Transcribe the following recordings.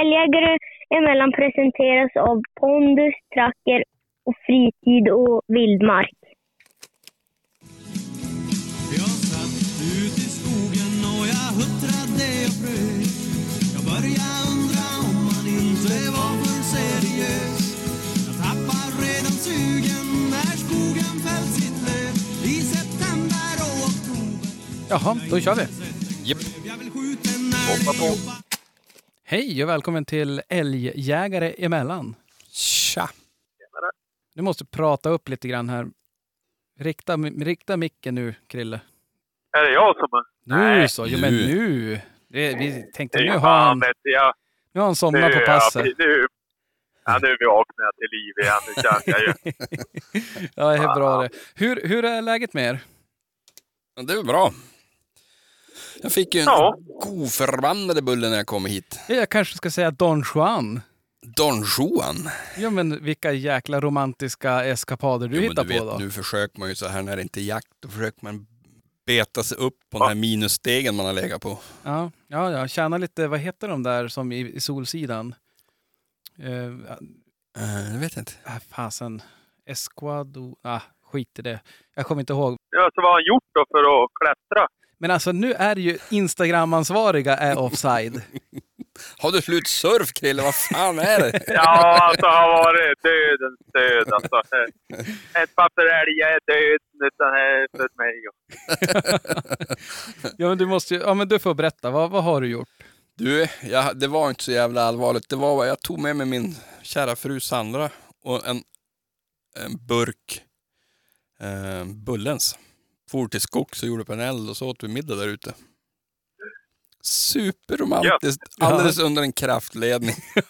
Älgjägare emellan presenteras av pondus, tracker och fritid och vildmark. Jag satt ut i skogen och jag huttrade och frös Jag började undra om man inte var för seriös Jag tappar redan sugen när skogen fällt sitt löv I september och oktober Jaha, då kör vi. Japp. Hoppa på. Hej och välkommen till Älgjägare emellan. Tja! Du måste prata upp lite grann här. Rikta, rikta micken nu, Krille. Är det jag som är? Nu Nej. så, jo men nu. Det, vi tänkte Det nu har han, jag. nu har han Nu, somnat på ja, passet. nu, ja, nu är vi vakna till liv igen. Nu känner jag ju. Ja, det är bra det. Hur, hur är läget med er? Ja, Det är bra. Jag fick ju en Ja. god förbannade bulle när jag kom hit. Jag kanske ska säga Don Juan. Don Juan. Ja men vilka jäkla romantiska eskapader du Jo, hittar du på vet, då. Nu försöker man ju så här när det inte är jakt, då försöker man beta sig upp på den här minusstegen man har legat på. Ja, ja, ja, tjäna lite, vad heter de där som i, i Solsidan? Uh, Uh, jag vet inte. äh, fasen. Esquado... Ah, skit i det. Jag kommer inte ihåg. Ja, så vad har han gjort då för att klättra? Men alltså nu är ju Instagram-ansvariga är offside. Har du slut surf Krille? Vad fan är det? Ja, alltså har varit dödens död alltså. Ett papper älg är döden utan här för mig. ja men du måste ju, ja men du får berätta. Vad, vad har du gjort? Du, jag, det var inte så jävla allvarligt. Det var jag tog med mig min kära fru Sandra och en, en burk eh, Bullens. For till skogs och gjorde på en eld och så åt vi middag där ute. Superromantiskt, alldeles under en kraftledning.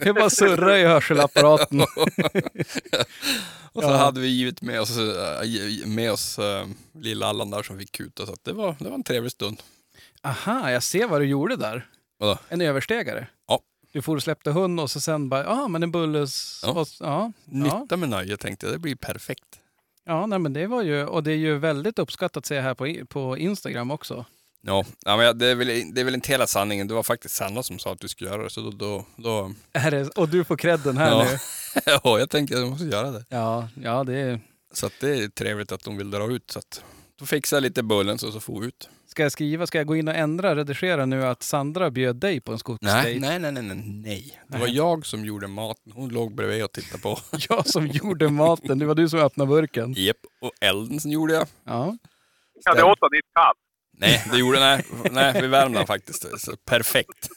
Det bara surra i hörselapparaten. och så Ja. hade vi givet med oss, eh, med oss eh, lilla Allan där som fick kuta. Så att det, var, det var en trevlig stund. Aha, jag ser vad du gjorde där. Vadå? En överstegare. Ja. Du får och släppte hund och så sen bara, ja men en bulles... Ja. Ja. Ja, ja, Nytta med nöje tänkte jag, det blir perfekt. Ja nej, men det var ju, och det är ju väldigt uppskattat att se här på, på Instagram också. Ja, ja men det är, väl, det är väl inte hela sanningen. Det var faktiskt Sanna som sa att du skulle göra det. Så då, då, då Är det, och du får credden här Ja. nu. ja, jag tänkte att jag måste göra det. Ja, ja det är... Så att det är trevligt att de vill dra ut. Så att då fixar jag lite bullen så, så får vi ut. Ska jag skriva, ska jag gå in och ändra, redigera nu att Sandra bjöd dig på en skogsdejt? Nej, nej, nej, nej, nej, nej. Det var jag som gjorde maten. Hon låg bredvid och tittade på. Jag som gjorde maten, det var du som öppnade burken. Japp, och elden som gjorde jag. Ja. Ja, det åt han ditt kall. Nej, det gjorde nej, nej, vid Värmland faktiskt. Så perfekt.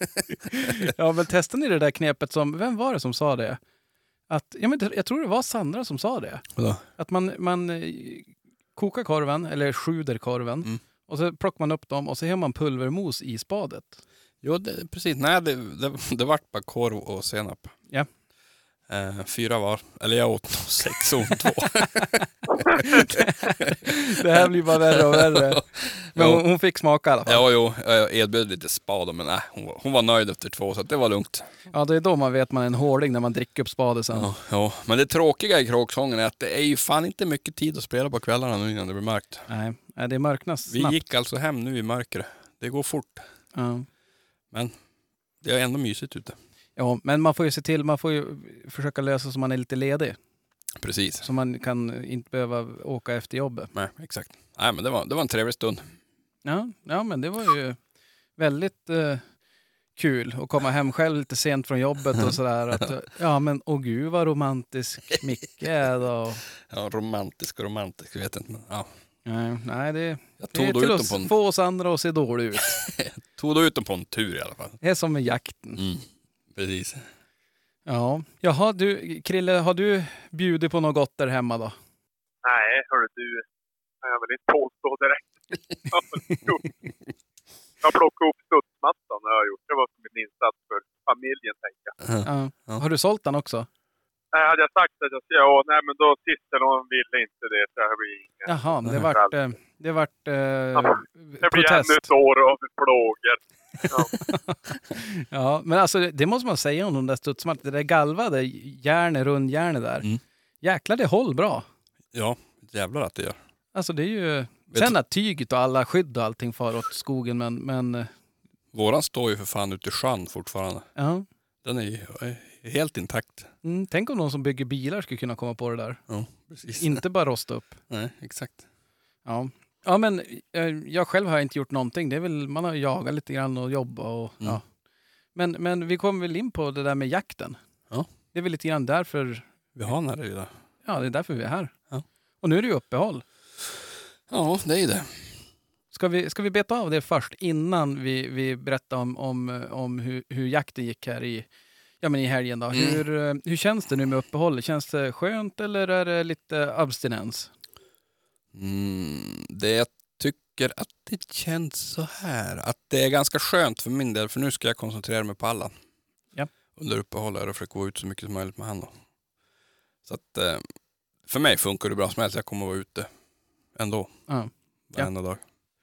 ja, men testade ni det där knepet som, vem var det som sa det? Att, ja, men jag tror det var Sandra som sa det. Vadå? Att man, man kokar korven, eller sjuder korven, Mm. och så plockar man upp dem och så har man pulvermos i spadet. Jo, det, precis. Nej, det, det, det vart bara korv och senap. Ja. Eh, fyra var. Eller jag åt nog sex och hon två. Det här blir bara värre och värre. Men hon, hon fick smaka i alla fall. Ja, jo, jag erbjöd lite spad, men nej, hon, var, hon var nöjd efter två, så det var lugnt. Ja, det är då man vet man är en hårding när man dricker upp spadet sen. Ja, ja. Men det tråkiga i kråksången är att det är ju fan inte mycket tid att spela på kvällarna nu innan det blir mörkt. Nej, det mörknas Vi snabbt. gick alltså hem nu i mörkret. Det går fort, Ja. men det är ändå mysigt ute. Ja, men man får ju se till, man får ju försöka lösa så man är lite ledig. Precis. Så man kan inte behöva åka efter jobbet. Nej, exakt. Nej, men det var, det var en trevlig stund. Ja, ja men det var ju väldigt eh, kul att komma hem själv lite sent från jobbet och sådär. Att, ja men åh gud vad romantisk Micke är då. Ja, romantisk och romantisk, jag vet inte. Men, ja. Nej, nej det, Jag det tog är då, till ut att dem på en, få oss andra att se dålig ut. tog då ut dem på en tur i alla fall. Det är som med jakten. Mm. Precis. Ja, jaha du Krille, har du bjudit på något gott där hemma då? Nej, hörru du. Jag vill inte påstå direkt. Jag plockade upp studsmattan har jag gjort. Det var som en insats för familjen, tänker jag. Ja. Ja. Har du sålt den också? Nej, hade jag sagt att jag ska, ja, nej men då Sissel hon ville inte det så det blir inget. Jaha, det vart, eh, det vart eh, Det blir protest. ännu ett år av plågor. Ja. Ja, men alltså det måste man säga om de där studsmattorna. Det där galvade järnet, rundjärnet där. Mm. Jäklar, det håll bra. Ja, jävlar att det gör. Alltså det är ju... Vet Sen att tyget och alla skydd och allting far åt skogen, men... men Våran står ju för fan ute i sjön fortfarande. Ja. Den är ju helt intakt. Mm, tänk om någon som bygger bilar skulle kunna komma på det där. Ja, precis. Inte bara rosta upp. Nej, exakt. Ja. Ja, men eh, jag själv har inte gjort någonting. Det är väl, man har jagat lite grann och jobbat och Mm. ja. Men, men vi kommer väl in på det där med jakten. Ja. Det är väl lite grann därför, Vi har den här idag. ja det är därför vi är här. Ja. Och nu är det ju uppehåll. Ja, det är ju det. Ska vi, ska vi beta av det först innan vi, vi berättar om, om, om hur, hur jakten gick här i, ja, men i helgen? Då? Mm. Hur, eh, hur känns det nu med uppehåll? Känns det skönt eller är det lite abstinens? Mm, det jag tycker att det känns så här. Att det är ganska skönt för min del, för nu ska jag koncentrera mig på Allan. Ja. Under uppehållet och försöka gå ut så mycket som möjligt med honom. Så att eh, för mig funkar det bra som helst. Jag kommer vara ute ändå. Ja. Varenda dag.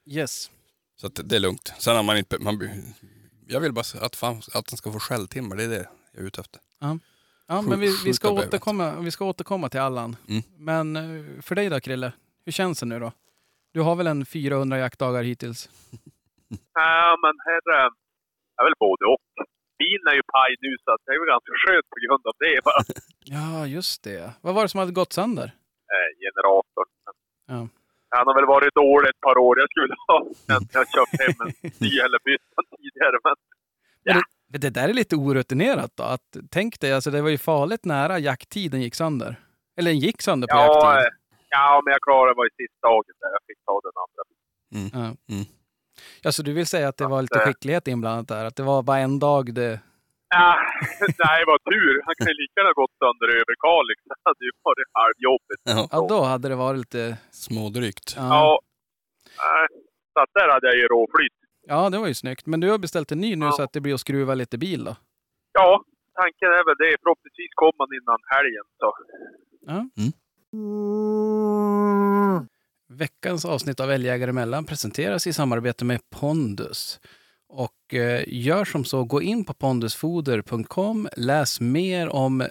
Yes. Så att det är lugnt. Sen har man inte... Man, jag vill bara att, fan, att den ska få skälltimmar. Det är det jag är ute efter. Ja, Sjuk- men vi, vi, ska återkomma, vi ska återkomma till Allan. Mm. Men eh, för dig då Krille, hur känns det nu då? Du har väl en 400 jaktdagar hittills? Ja, men här eh, är väl både och. Bilen är ju paj nu så det är väl ganska skönt på grund av det. Bara Ja, just det. Vad var det som hade gått sönder? eh, generatorn. Ja. Han har väl varit dålig ett par år. Jag skulle ha egentligen köpt hem en ny eller bytt tidigare. Men Men Det där är lite orutinerat då. Att, tänk dig, alltså det var ju farligt nära jakttiden gick sönder. Eller den gick sönder på ja, jakttid. Ja, men jag klarade det var i sista dagen där jag fick ta den andra. Ja. Mm. Ja, så du vill säga att det var lite eh, skicklighet inblandat där? Att det var bara en dag det... Ja, nej, vad tur. Han kan ju lika gärna gått sönder över Kalix. Det hade ju varit halvjobbigt. Ja, Ja, då hade det varit lite... smådrygt. Ja, Ja. Så att där hade jag ju råflyt. ja det var ju snyggt. Men du har beställt en ny nu Ja. så att det blir att skruva lite bil då? Ja, tanken är väl det. Förhoppningsvis kommer han innan helgen. Så. Ja. Mm. Veckans avsnitt av Älgjägare emellan presenteras i samarbete med Pondus. Och eh, gör som så, gå in på pondusfoder.com, läs mer om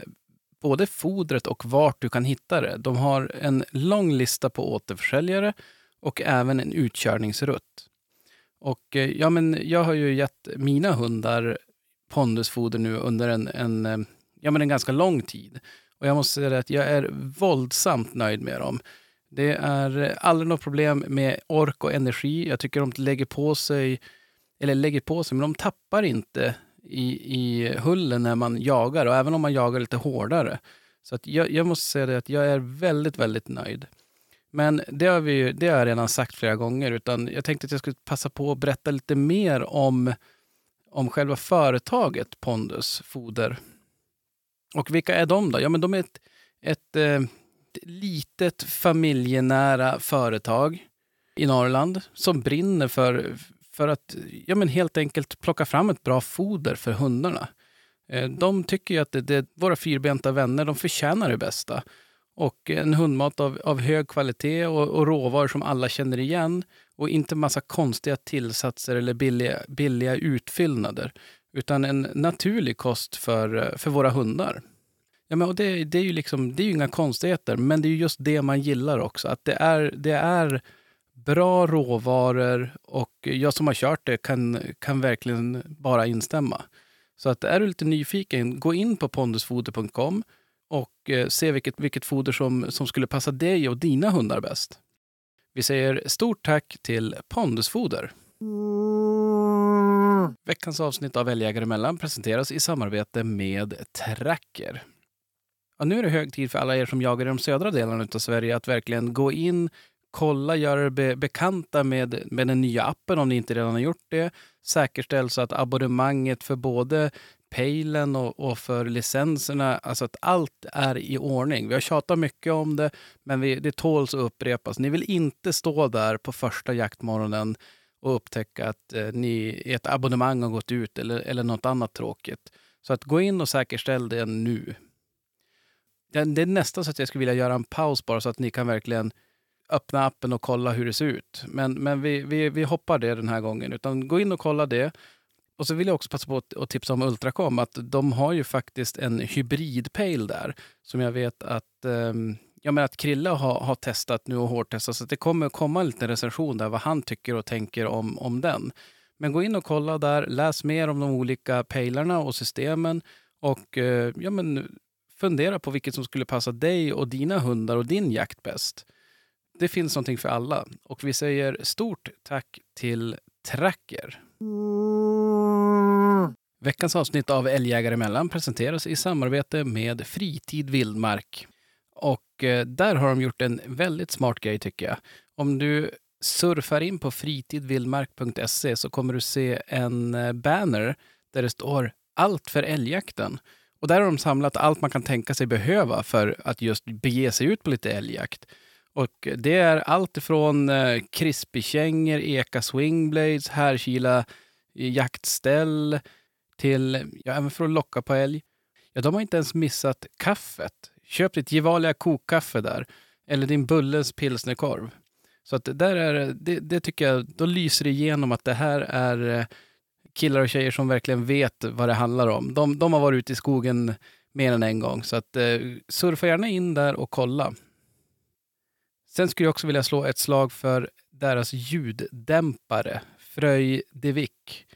både fodret och vart du kan hitta det. De har en lång lista på återförsäljare och även en utkörningsrutt. Och eh, ja, men jag har ju gett mina hundar pondusfoder nu under en, en, eh, ja, men en ganska lång tid. Och jag måste säga att jag är våldsamt nöjd med dem. Det är eh, aldrig något problem med ork och energi. Jag tycker de lägger på sig, eller lägger på sig, men de tappar inte i, i hullen när man jagar och även om man jagar lite hårdare. Så att jag, jag måste säga det att jag är väldigt, väldigt nöjd. Men det har, vi, det har jag redan sagt flera gånger, utan jag tänkte att jag skulle passa på att berätta lite mer om, om själva företaget Pondus Foder. Och vilka är de då? Ja, men de är ett, ett ett litet familjenära företag i Norrland som brinner för, för att ja, men helt enkelt plocka fram ett bra foder för hundarna. Eh, de tycker ju att det, det, våra fyrbenta vänner de förtjänar det bästa. Och en hundmat av, av hög kvalitet och, och råvaror som alla känner igen och inte massa konstiga tillsatser eller billiga, billiga utfyllnader. Utan en naturlig kost för, för våra hundar. Ja, men och det, det, är ju liksom, det är ju inga konstigheter, men det är just det man gillar också. Att det är, det är bra råvaror och jag som har kört det kan, kan verkligen bara instämma. Så att är du lite nyfiken, gå in på pondusfoder.com och eh, se vilket, vilket foder som, som skulle passa dig och dina hundar bäst. Vi säger stort tack till Pondusfoder. Veckans avsnitt av Älgjägare emellan presenteras i samarbete med Tracker. Ja, nu är det hög tid för alla er som jagar i de södra delarna av Sverige att verkligen gå in, kolla, göra er be bekanta med, med den nya appen om ni inte redan har gjort det. Säkerställ så att abonnemanget för både pejlen och, och för licenserna, alltså att allt är i ordning. Vi har tjatat mycket om det, men vi, det tåls att upprepas. Ni vill inte stå där på första jaktmorgonen och upptäcka att eh, ni, ert abonnemang har gått ut eller, eller något annat tråkigt. Så att gå in och säkerställ det nu. Det, det är nästan så att jag skulle vilja göra en paus bara så att ni kan verkligen öppna appen och kolla hur det ser ut. Men, men vi, vi, vi hoppar det den här gången. Utan gå in och kolla det. Och så vill jag också passa på att, tipsa om Ultracom. Att de har ju faktiskt en hybridpejl där. Som jag vet att, ehm, jag menar att Krille har, har testat nu och hårdtestat. Så att det kommer komma en liten recension där vad han tycker och tänker om, om den. Men gå in och kolla där, läs mer om de olika pejlarna och systemen och eh, ja, men, fundera på vilket som skulle passa dig och dina hundar och din jakt bäst. Det finns någonting för alla och vi säger stort tack till Tracker. Veckans avsnitt av Älgjägare emellan presenteras i samarbete med Fritid Vildmark. Och eh, där har de gjort en väldigt smart grej tycker jag. Om du surfar in på fritidvildmark.se så kommer du se en eh, banner där det står allt för älgjakten. Och där har de samlat allt man kan tänka sig behöva för att just bege sig ut på lite älgjakt. Och det är allt ifrån eh, krispykängor, eka swingblades, härkila eh, jaktställ till, ja, även för att locka på älg. Ja, de har inte ens missat kaffet. Köp ditt Gevalia kokkaffe där. Eller din Bullens pilsnerkorv. Så att där är det, det tycker jag, då lyser det igenom att det här är eh, killar och tjejer som verkligen vet vad det handlar om. De, de har varit ute i skogen mer än en gång. Så att eh, surfa gärna in där och kolla. Sen skulle jag också vilja slå ett slag för deras ljuddämpare, Fröj Devik,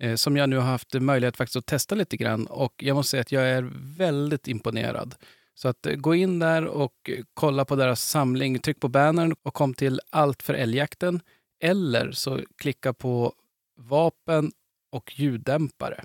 eh, som jag nu har haft möjlighet faktiskt att testa lite grann och jag måste säga att jag är väldigt imponerad. Så att eh, gå in där och eh, kolla på deras samling, tryck på bannern och kom till Allt för älgjakten eller så klicka på vapen och ljuddämpare.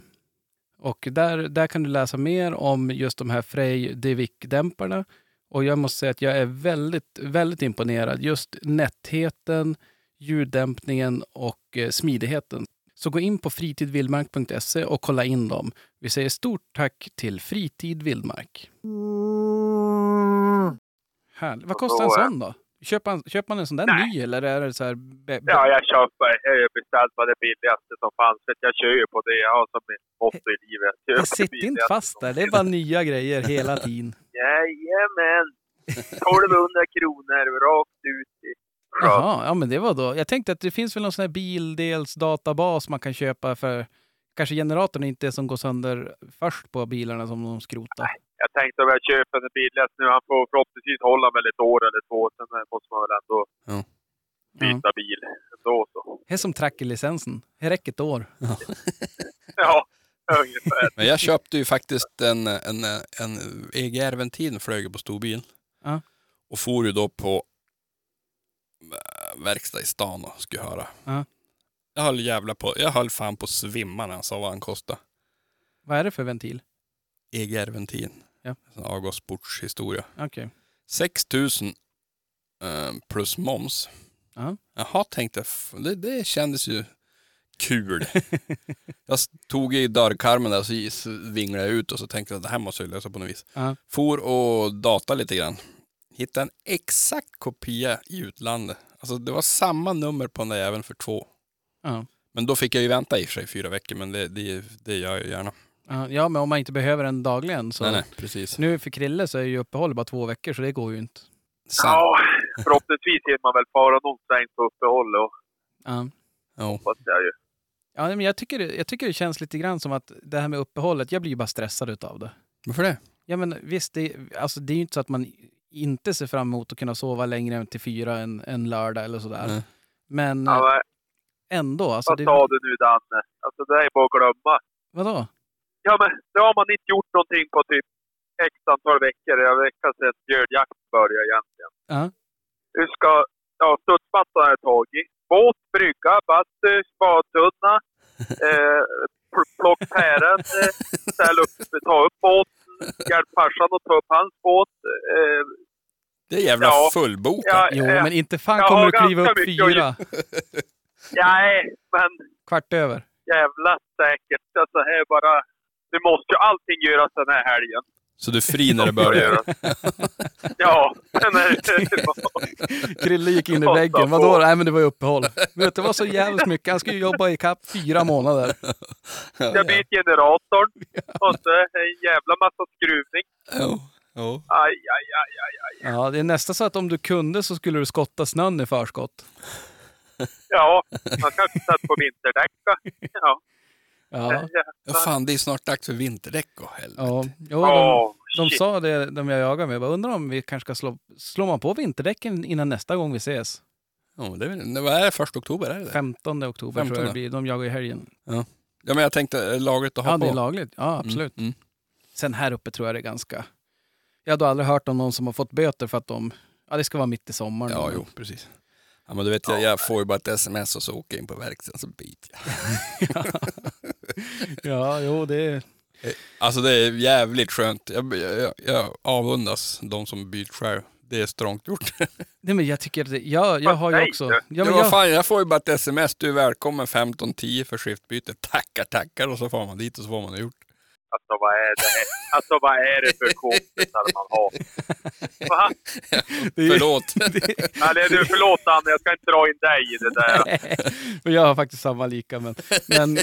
Och där, där kan du läsa mer om just de här Frey Divic-dämparna. och jag måste säga att jag är väldigt, väldigt imponerad. Just nättheten, ljuddämpningen och eh, smidigheten. Så gå in på fritidvildmark.se och kolla in dem. Vi säger stort tack till Fritid Vildmark. Härligt. Vad kostar en sån då? Köper man, köper man en sån där Nej. ny eller är det så här... Ja, jag köper. Jag har beställt vad det billigaste som fanns. För jag kör ju på det. Jag har som mitt motto i livet. Köp det Sitt inte fast där. Det är bara nya grejer hela tiden. Jajamän! 1200 kronor rakt ut i sjön. Jaha, ja men det var då. Jag tänkte att det finns väl någon sån här bildelsdatabas man kan köpa för kanske generatorn inte är som går sönder först på bilarna som de skrotar. Jag tänkte om jag köper den billigaste nu. Han får förhoppningsvis hålla väl ett år eller två. Sen måste man väl ändå Ja. byta bil. Ändå så. Det är som trackerlicensen. Det räcker ett år. Ja, ungefär. Men jag köpte ju faktiskt en, en, en EGR-ventil flög på storbil. Ja. Och for ju då på äh, verkstad i stan och skulle höra. Ja. Jag höll jävla på, jag höll fan på att svimma när han sa vad han kostade. Vad är det för ventil? EGR-ventil. Ja. En Avgassportshistoria. Okej. 6 000 eh, plus moms. Ja. Jaha, tänkte jag. f- Det, det kändes ju kul. jag s- tog i dörrkarmen där så s- vinglade jag ut och så tänkte jag att det här måste jag lösa på något vis. Ja. For och data lite grann. Hittade en exakt kopia i utlandet. Alltså det var samma nummer på den där jäveln för två. Ja. Men då fick jag ju vänta i och för sig fyra veckor, men det, det, det gör jag gärna. Ja, men om man inte behöver den dagligen så... Nej, nej, precis. Nu för Krille så är ju uppehåll bara två veckor så det går ju inte. Sen, Ja, förhoppningsvis hinner man väl fara någon sväng på uppehåll och Ja. hoppas jag ju. Ja, men jag, tycker, det- jag tycker det känns lite grann som att det här med uppehållet, jag blir ju bara stressad utav det. Varför det? Ja men visst, det, alltså, det är ju inte så att man inte ser fram emot att kunna sova längre än till fyra en, en lördag eller sådär. Nej. Men Ja, men, ändå, alltså vad det, sa du nu Danne? Alltså det är bara att glömma. vadå? Ja, men nu har man inte gjort någonting på typ x antal veckor. En vecka sedan björnjakten började egentligen. Ja. Du ska, ja, studsmattan har jag tagit. Båt, brygga, bastu, spadtunna. eh, pl- plock pären, eh, ställ upp, ta upp båten. Hjälp farsan att ta upp hans båt. Eh, Det är jävla Ja. fullbokat. ja, Jo, eh, men inte fan jag kommer du kliva upp fyra, Nej, men kvart över. jävla säkert. Alltså, här är bara... Nu måste ju allting göras den här helgen. Så du är fri när det börjar. Ja, det... Krille gick in i väggen. Vadå? Nej men det var ju uppehåll. Vet det var så jävligt mycket. Han skulle ju jobba i kapp fyra månader. Jag byter generatorn. Och så en jävla massa skruvning. Jo. Jo. Aj, aj, aj, aj, aj. Ja, det är nästan så att om du kunde så skulle du skotta snön i förskott. Ja, man kanske sätter på vinterdäck. Ja. Ja, Ja, fan, det är snart dags för vinterdäck och helvete. ja. Jo, de, Åh, de sa det, de jag jagade med. Jag bara, undrar om vi kanske ska slå, slå man på vinterdäcken innan nästa gång vi ses? Ja, det är, vad är det? Första oktober? Är det det? 15 oktober tror jag 15. det blir. De jagar i helgen. Ja, men jag tänkte, är det lagligt att ha Ja, på? det är lagligt. Ja, absolut. Mm, mm. Sen här uppe tror jag det är ganska... Jag hade aldrig hört om någon som har fått böter för att de... Ja, det ska vara mitt i sommaren. Ja, jo, precis. Ja, men du vet, jag, jag får ju bara ett sms och så åker jag in på verkstaden så byter jag. ja, jo, det är... Alltså det är jävligt skönt. Jag, jag, jag avundas de som byter själv. Det är strångt gjort. Nej, men jag tycker det, jag, jag har ju också... Ja, men jag, fan, jag får ju bara ett sms. Du är välkommen 15.10 för skiftbyte. Tackar, tackar. Och så får man dit och så får man det gjort. Alltså vad är det här? Alltså vad är det för kompisar man har? Va? det är- Förlåt. Eller du, förlåt Anne, jag ska inte dra in dig i det där. Men jag har faktiskt samma lika. Men, men,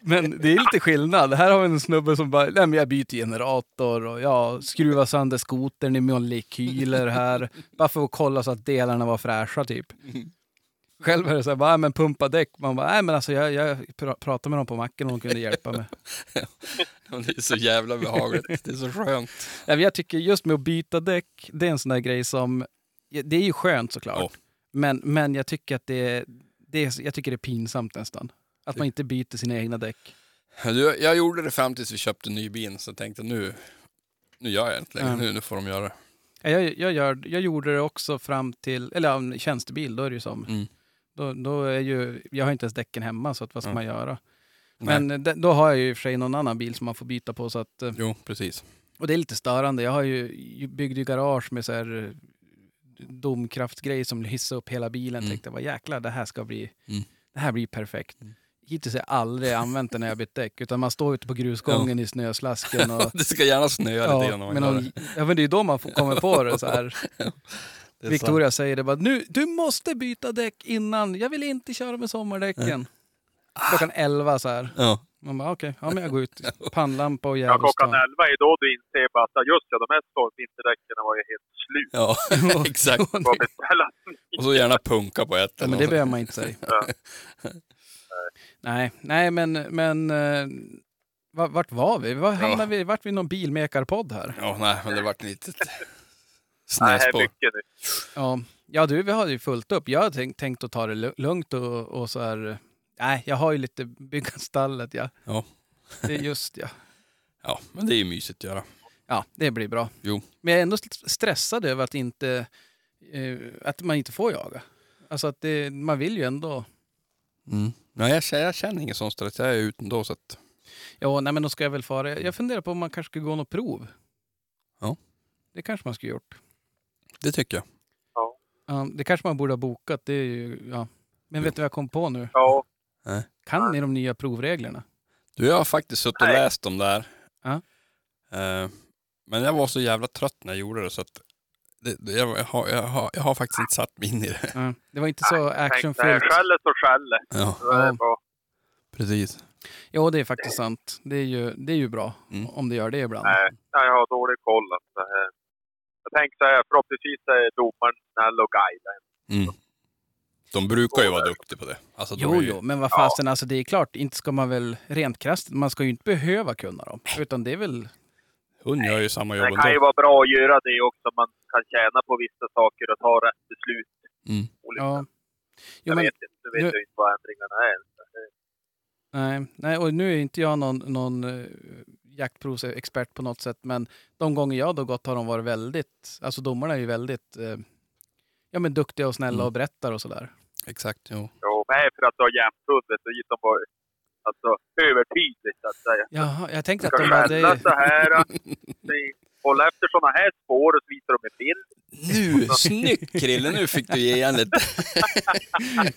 men det är lite skillnad. Här har vi en snubbe som bara, nej men jag byter generator och jag skruvar sönder skotern i molekyler här. Bara för att kolla så att delarna var fräscha typ. Själv är det så här, bara, "Nej, men pumpa däck. Man bara, nej men alltså jag, jag pra- pratade med dem på macken och de kunde hjälpa mig. Det är så jävla behagligt. Det är så skönt. Jag tycker just med att byta däck, det är en sån där grej som, det är ju skönt såklart. Ja. Men, men jag tycker att det det är, jag tycker det är pinsamt nästan. Att man inte byter sina egna däck. Jag gjorde det fram tills vi köpte en ny bil. Så jag tänkte nu, nu gör jag längre. Ja. Nu, nu får de göra det. Ja, Jag, jag, gör, jag gjorde det också fram till, eller ja, tjänstebil, då är det ju som. Mm. Då, då är ju, jag har inte ens däcken hemma, så att, vad ska Ja. man göra? Men det, då har jag ju i och för sig någon annan bil som man får byta på. Så att, eh, Jo, precis. och det är lite störande. Jag har ju, byggde ju garage med så här eh, domkraftgrej som hissar upp hela bilen. Mm. Tänkte vad jäklar, det här ska bli, Mm. det här blir perfekt. Hittills har jag aldrig använt den när jag bytt däck, utan man står ute på grusgången i snöslasken. Och, det ska gärna snöa lite grann ja, men det är ju då man komma på det. Så här. Victoria säger det bara, nu, du måste byta däck innan, jag vill inte köra med sommardäcken. Klockan 11 så här. sant. Ja. Man bara okej, ja men jag går ut. Pannlampa och Ja, klockan djävulstan. 11 är då du inser bara att ja, just ja, de här storm- vinterdäcken var ju helt slut. ja, exakt. Och så gärna punka på ett. Ja, men det behöver man inte säga. Ja. Nej, nej men, men eh, va- vart var vi? Var hamnade vi? Vart vi någon bilmekarpodd här? Ja, nej, men det vart en litet Mycket nu. Ja, ja du, vi har ju fullt upp. Jag har tänkt, tänkt att ta det lu- lugnt och, och så här. Nej, jag har ju lite bygga stallet, ja. Ja. Det är just ja. Ja, men det är ju mysigt att göra. Ja, det blir bra. Jo. Men jag är ändå st- stressad över att inte eh, att man inte får jaga. Alltså att det, man vill ju ändå. Mm. Nej, jag, känner- jag känner ingen sån stress. Jag är ute ändå så att... Ja, nej men då ska jag väl fara. Jag funderar på om man kanske ska gå något prov. Ja. Det kanske man skulle gjort. Det tycker jag. Ja, det kanske man borde ha bokat. Det är ju, ja. Men vet du vad jag kom på nu? Ja, Kan ni de nya provreglerna? Du, jag har faktiskt suttit och Nej. läst dem där. Ja. Eh, men jag var så jävla trött när jag gjorde det så att det, det, jag, jag, har, jag, har, jag har faktiskt inte satt mig in i det. Ja. Det var inte så skället. Ja, Så det bara- precis. Jo, det är faktiskt sant. Det är ju, det är ju bra Mm. om det gör det ibland. Nej, jag har dålig koll. Alltså. Eh, Jag tänker så här, förhoppningsvis är domaren snäll och guidar. Mm. De brukar ju vara duktiga på det. Alltså, de Jo, ju, jo, men vad fasen, alltså det är klart, inte ska man väl rent krasst, man ska ju inte behöva kunna dem. Utan det är väl, Hon gör ju samma jobb Det kan ju vara bra att göra det också. Man kan tjäna på vissa saker och ta rätt beslut. Mm. Ja. Jo, jag men, vet inte, nu vet nu- jag inte vad ändringarna är. nej, nej, och nu är inte jag någon, någon uh, jaktprovsexpert på något sätt, men de gånger jag då gått har de varit väldigt, alltså domarna är ju väldigt, eh, ja men duktiga och snälla Mm. och berättar och sådär. Exakt, jo. Jo, men för att du har jämthund, så gick de bara alltså, övertydligt så att säga. Jaha, jag tänkte Du att de skälla det, så här. se, Hålla efter sådana här spår och så visar de en bild. Nu, snyggt Krille, nu fick du ge igen lite.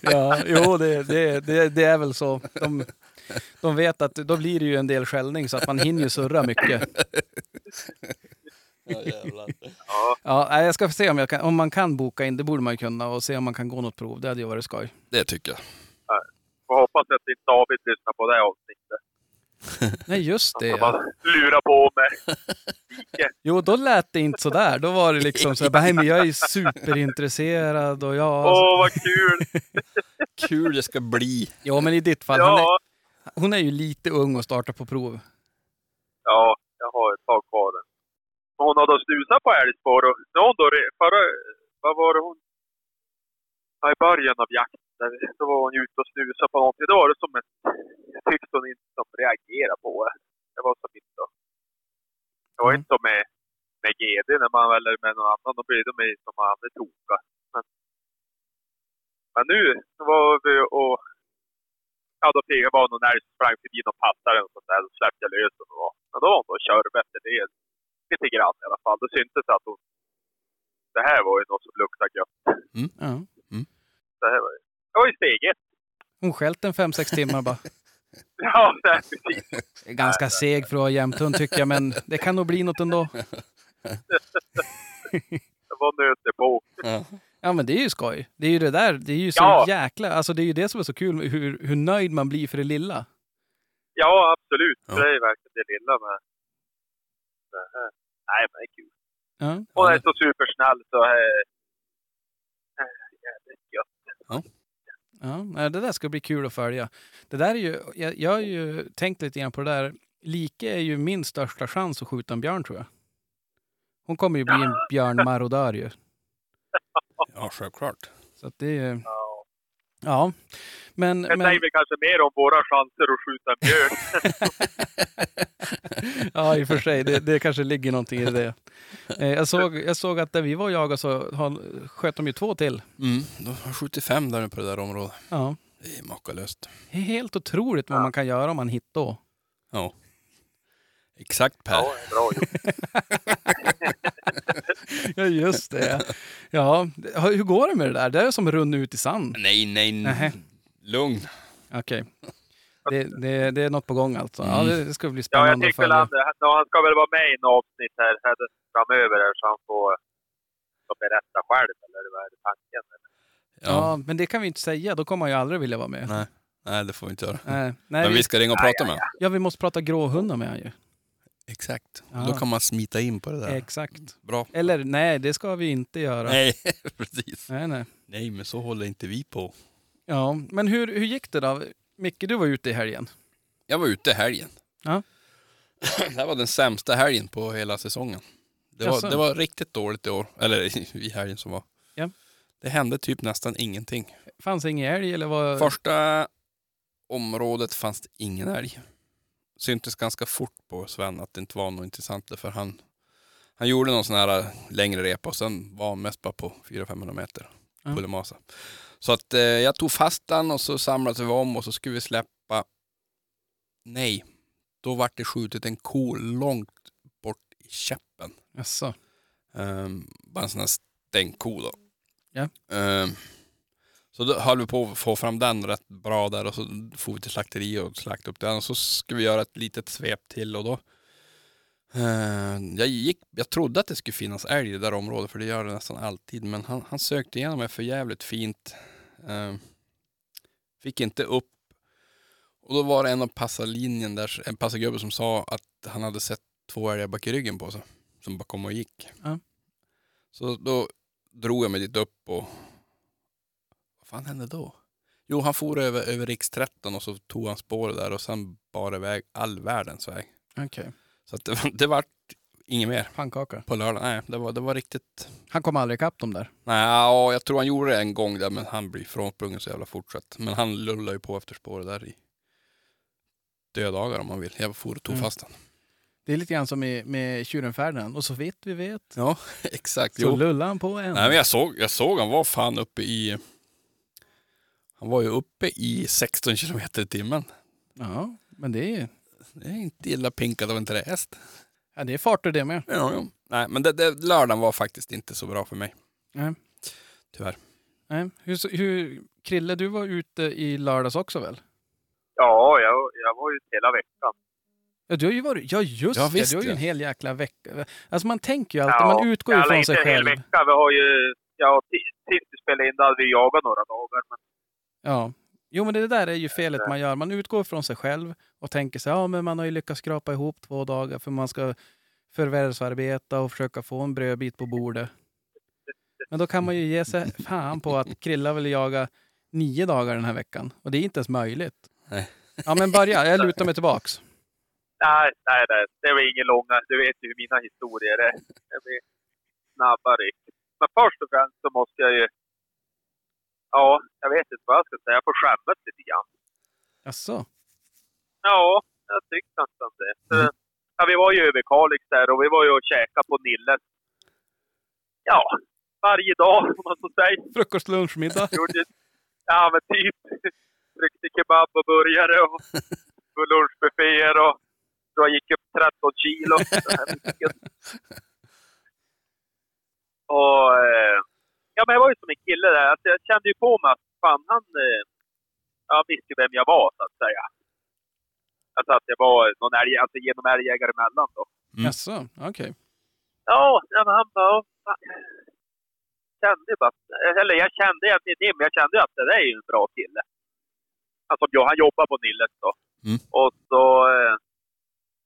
ja, jo det, det, det, det är väl så. De, de vet att då blir det ju en del skällning så att man hinner ju surra mycket. Ja, jävlar. Ja, Ja, jag ska få se om, jag kan, om man kan boka in, det borde man ju kunna, och se om man kan gå något prov. Det hade ju varit skoj. Det tycker jag. och hoppas att inte David lyssnar på det avsnittet. Nej, just Han det. bara Ja. lura på mig. Jo, då lät det inte så där. Då var det liksom så här, bara, "Nej, men jag är superintresserad och jag... Åh, vad kul! Kul det ska bli. Jo, men i ditt fall, Ja, är, hon är ju lite ung och startar på prov. ja, jag har ett tag kvar. Men Hon har då snusat på älgspår och nu hon då förra... Vad var det hon... ja, i början av jakten, då var hon ute och snusade på någonting. Då var det som ett, jag tyckte hon inte som reagerade på det. Det var som inte, det var Mm. inte som med, med GD när man eller med någon annan, då blir de som man är toka. Men, men nu var vi och Ja, då jag bara någon älg som sprang förbi någon passare och sånt där. Då släppte jag lös den. Och, men då var hon då körde efter det. Lite grann i alla fall. Då syntes att hon... Det här var ju något som luktade gött. Ja. Det här var ju, det var ju steg ett. Hon skällt en fem sex timmar bara. Ja, det är precis. Det är ganska seg för att vara jämthund tycker jag, men det kan nog bli något ändå. Det var nöter på. Ja. Ja, men det är ju skoj. Det är ju det där, det är ju så Ja. jäkla... Alltså det är ju det som är så kul, med hur, hur nöjd man blir för det lilla. Ja, absolut. Ja. Det är ju verkligen det lilla med det här. Nej, men det är kul. Ja. Hon är så supersnäll så... Eh, eh, jävligt gött. Ja, nej, det där ska bli kul att följa. Det där är ju, jag, jag har ju tänkt lite grann på det där. Like är ju min största chans att skjuta en björn tror jag. Hon kommer ju bli en björnmarodör ju. ja, självklart. Så att det är... Ja. Ja. Men, Det men, säger vi kanske mer om våra chanser att skjuta en björn. ja, i och för sig. Det, det kanske ligger någonting i det. Eh, Jag såg, jag såg att där vi var och jagade så har- sköt de ju två till. Mm, de har 75 där på det där området. Ja. Det är makalöst. Det är helt otroligt vad man kan göra om man hittar. Ja. Exakt Per. Ja, bra. Ja, just det. Ja, hur går det med det där? Det är som runnit ut i sand. Nej, nej, nej. Lugn. Okej. Det, det, det är något på gång alltså. Ja, det, det ska bli Ja, jag spännande att tycker väl han, ja, han ska väl vara med i en avsnitt här, här framöver här, så han får, får berätta själv, eller vad är det tanken? Eller? Ja, men det kan vi inte säga. Då kommer han ju aldrig vilja vara med. Nej. Nej, det får vi inte göra. Nej, nej, Men vi, vi ska ringa och prata med honom. ja, vi måste prata gråhundar med honom ju. Exakt. Ja. Då kan man smita in på det där. Exakt. Bra. Eller nej, det ska vi inte göra. Nej, precis. nej. nej. Nej, men så håller inte vi på. Ja, men hur, hur gick det då? Micke, du var ute i helgen. Jag var ute i helgen. Ja. det här var den sämsta helgen på hela säsongen. Det var, Jaså? det var riktigt dåligt i år. Eller i helgen som var. Ja. Det hände typ nästan ingenting. Fanns det ingen älg eller vad? Första området fanns det ingen älg. Syntes ganska fort på Sven att det inte var något intressant för han, han gjorde någon sån här längre repa och sen var han mest bara på 400-500 meter. Pullemasa. Så att eh, jag tog fast den och så samlade vi om och så skulle vi släppa. Nej, då vart det skjutit en ko långt bort i käppen. Jaså? Um, bara en sån här stänkko då. Ja. Ehm, så då höll vi på att få fram den rätt bra där och så får vi till slakteri och slaktade upp den och så ska vi göra ett litet svep till och då ehm, jag, gick, jag trodde att det skulle finnas älg i det där området för det gör det nästan alltid men han, han sökte igenom mig för jävligt fint. Ehm, fick inte upp och då var det en av passarlinjen där, en passargubbe som sa att han hade sett två älgar bak i ryggen på sig som bara kom och gick. Ja. Så då drog jag mig dit upp och fan hände då? Jo, han for över, över riks 13 och så tog han spåret där och sen bar iväg all världens väg. Okej. Så att det, var- det var inget mer Pannkaka. på lördag. Nej, det var, det var riktigt... Han kom aldrig ikapp dem där. Nej, ja, jag tror han gjorde det en gång där men han blir frånsprungen så jävla fortsatt. Men han lullade ju på efter spåret där i dödagar om man vill. Jag for och tog Mm. fast han. Det är lite grann som med, med tjuren Ferdinand. Och så vitt vi vet. Ja, exakt. Så Jo. lullar han på en. Nej, men jag såg, jag såg han var fan uppe i... Han var ju uppe i 16 kilometer i timmen. Ja, men det är, Det är inte illa pinkat av en trähäst. ja, det är farter det med. Ja, ja. Nej, men det, det, lördagen var faktiskt inte så bra för mig. Nej. Tyvärr. Nej. Hur, hur, Krille, du var ute i lördags också väl? Ja, jag, jag var ute hela veckan. Ja, du har ju varit, ja just Ja, det, du har ju ja. en hel jäkla vecka. Alltså man tänker ju alltid, man utgår ju från inte sig en hel själv. vecka. Vi har ju... Ja, ti- sist vi spelade in, då hade vi jagat några dagar. Men Ja. Jo men det där är ju felet man gör. Man utgår från sig själv och tänker sig, ja men man har ju lyckats skrapa ihop två dagar för man ska förvärvsarbeta och försöka få en brödbit på bordet. Men då kan man ju ge sig fan på att Krilla vill jaga nio dagar den här veckan. Och det är inte ens möjligt. Nej. Ja men börja, jag lutar mig tillbaks. nej, nej, nej, det var ingen långa... Du vet ju hur mina historier är. Det blir snabba ryck. Men först och främst så måste jag ju ja, jag vet inte vad jag ska säga. Jag får skämmas lite grann. Jaså? Ja, jag tyckte nästan det. För, Ja, vi var ju över Kalix där och vi var ju och käkade på Nilles. Ja, varje dag om man så säger. Frukost, lunch, middag? Ja, men typ. Tryckte kebab och burgare och, lunchbufféer och då gick upp 13 kilo. och eh, ja, men jag var ju som en kille där. Alltså, jag kände ju på mig att fan, han eh, ja, visste vem jag var så att säga. Alltså att jag var någon älg, alltså genom älgjägare emellan då. Mm. Jaså, okej. Ja, ja, men han bara... "Ja, fan." Kände ju bara, eller jag kände egentligen det, men jag kände ju att det där är ju en bra kille. Alltså han jobbar på Nilles då. Mm. Och så... eh,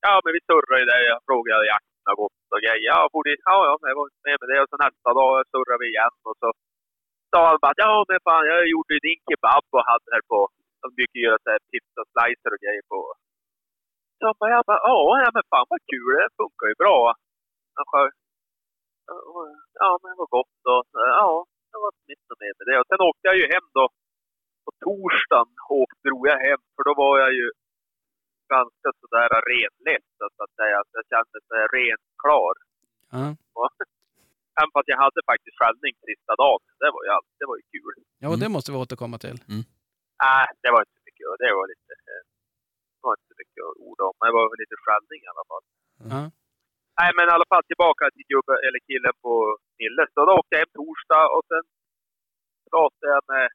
Ja, men vi surrade ju där. Jag frågade hur jakten har gått och grejer. Ja, ja, ja, jag var med med det. Och så nästa dag surrade vi igen och så sa han bara ja, men fan, jag gjorde din kebab och hade här på... De brukar göra så här pizza slicer och grejer på. Så bara, jag bara, ja, men fan vad kul. Det funkar ju bra. Han Ja, men det var gott och ja, det var mitt och med med det. Och sen åkte jag ju hem då. På torsdagen och drog jag hem för då var jag ju ganska sådär renlett så att säga. Så jag kände mig rent klar. Ja. Även fast jag hade faktiskt skällning sista dagen. Det var ju, det var ju kul. ja, och det måste vi återkomma till. Nej, det var inte mycket. Det var lite... eh, Det var inte mycket att orda om. Men det var väl lite skällning i alla fall. Ja. Nej, men i alla fall tillbaka till gubben, eller killen på Nilles. Så då åkte jag hem torsdag och sen pratade jag med,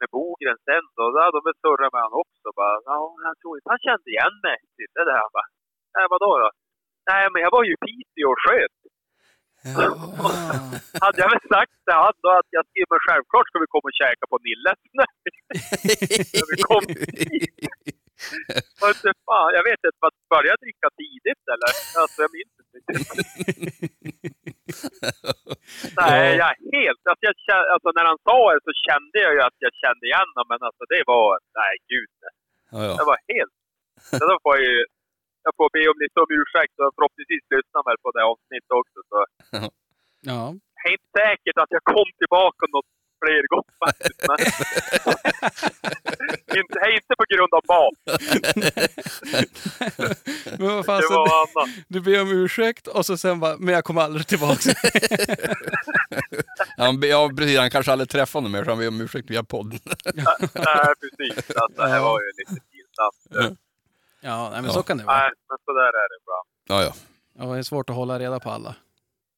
med Bogren sen då. Då hade de surrat med honom också. Bara, ja, jag tror inte han kände igen mig. Det där. Han bara, nej vadå då? Nej, men jag var ju i Piteå och sköt. Hade jag väl sagt till han då att jag skrev, men självklart ska vi komma och käka på Nilles. När vi kom. Och inte fan, jag vet inte, att börja dricka tidigt eller? Alltså jag minns inte. Nej, jag helt... Alltså, jag, alltså när han sa det så kände jag ju att jag kände igen honom, men alltså det var... Nej, gud. Ja, ja. Det var helt... Så då får jag ju... Jag får be om lite om ursäkt och förhoppningsvis lyssna väl på det avsnittet också. Så Ja. det är inte säkert att jag kom tillbaka något fler gånger faktiskt. Men... inte, det är inte på grund av mat. Men vad Det du ber om ursäkt och så sen bara, men jag kommer aldrig tillbaka. Han, ja, precis. Han kanske aldrig träffade honom mer, så han ber om ursäkt via podden. Nej, precis. Alltså, det var ju lite pinsamt. ja, nej, men Ja. så kan det vara. Nej, men så där är det ibland. Ja, ja. Ja, det är svårt att hålla reda på alla.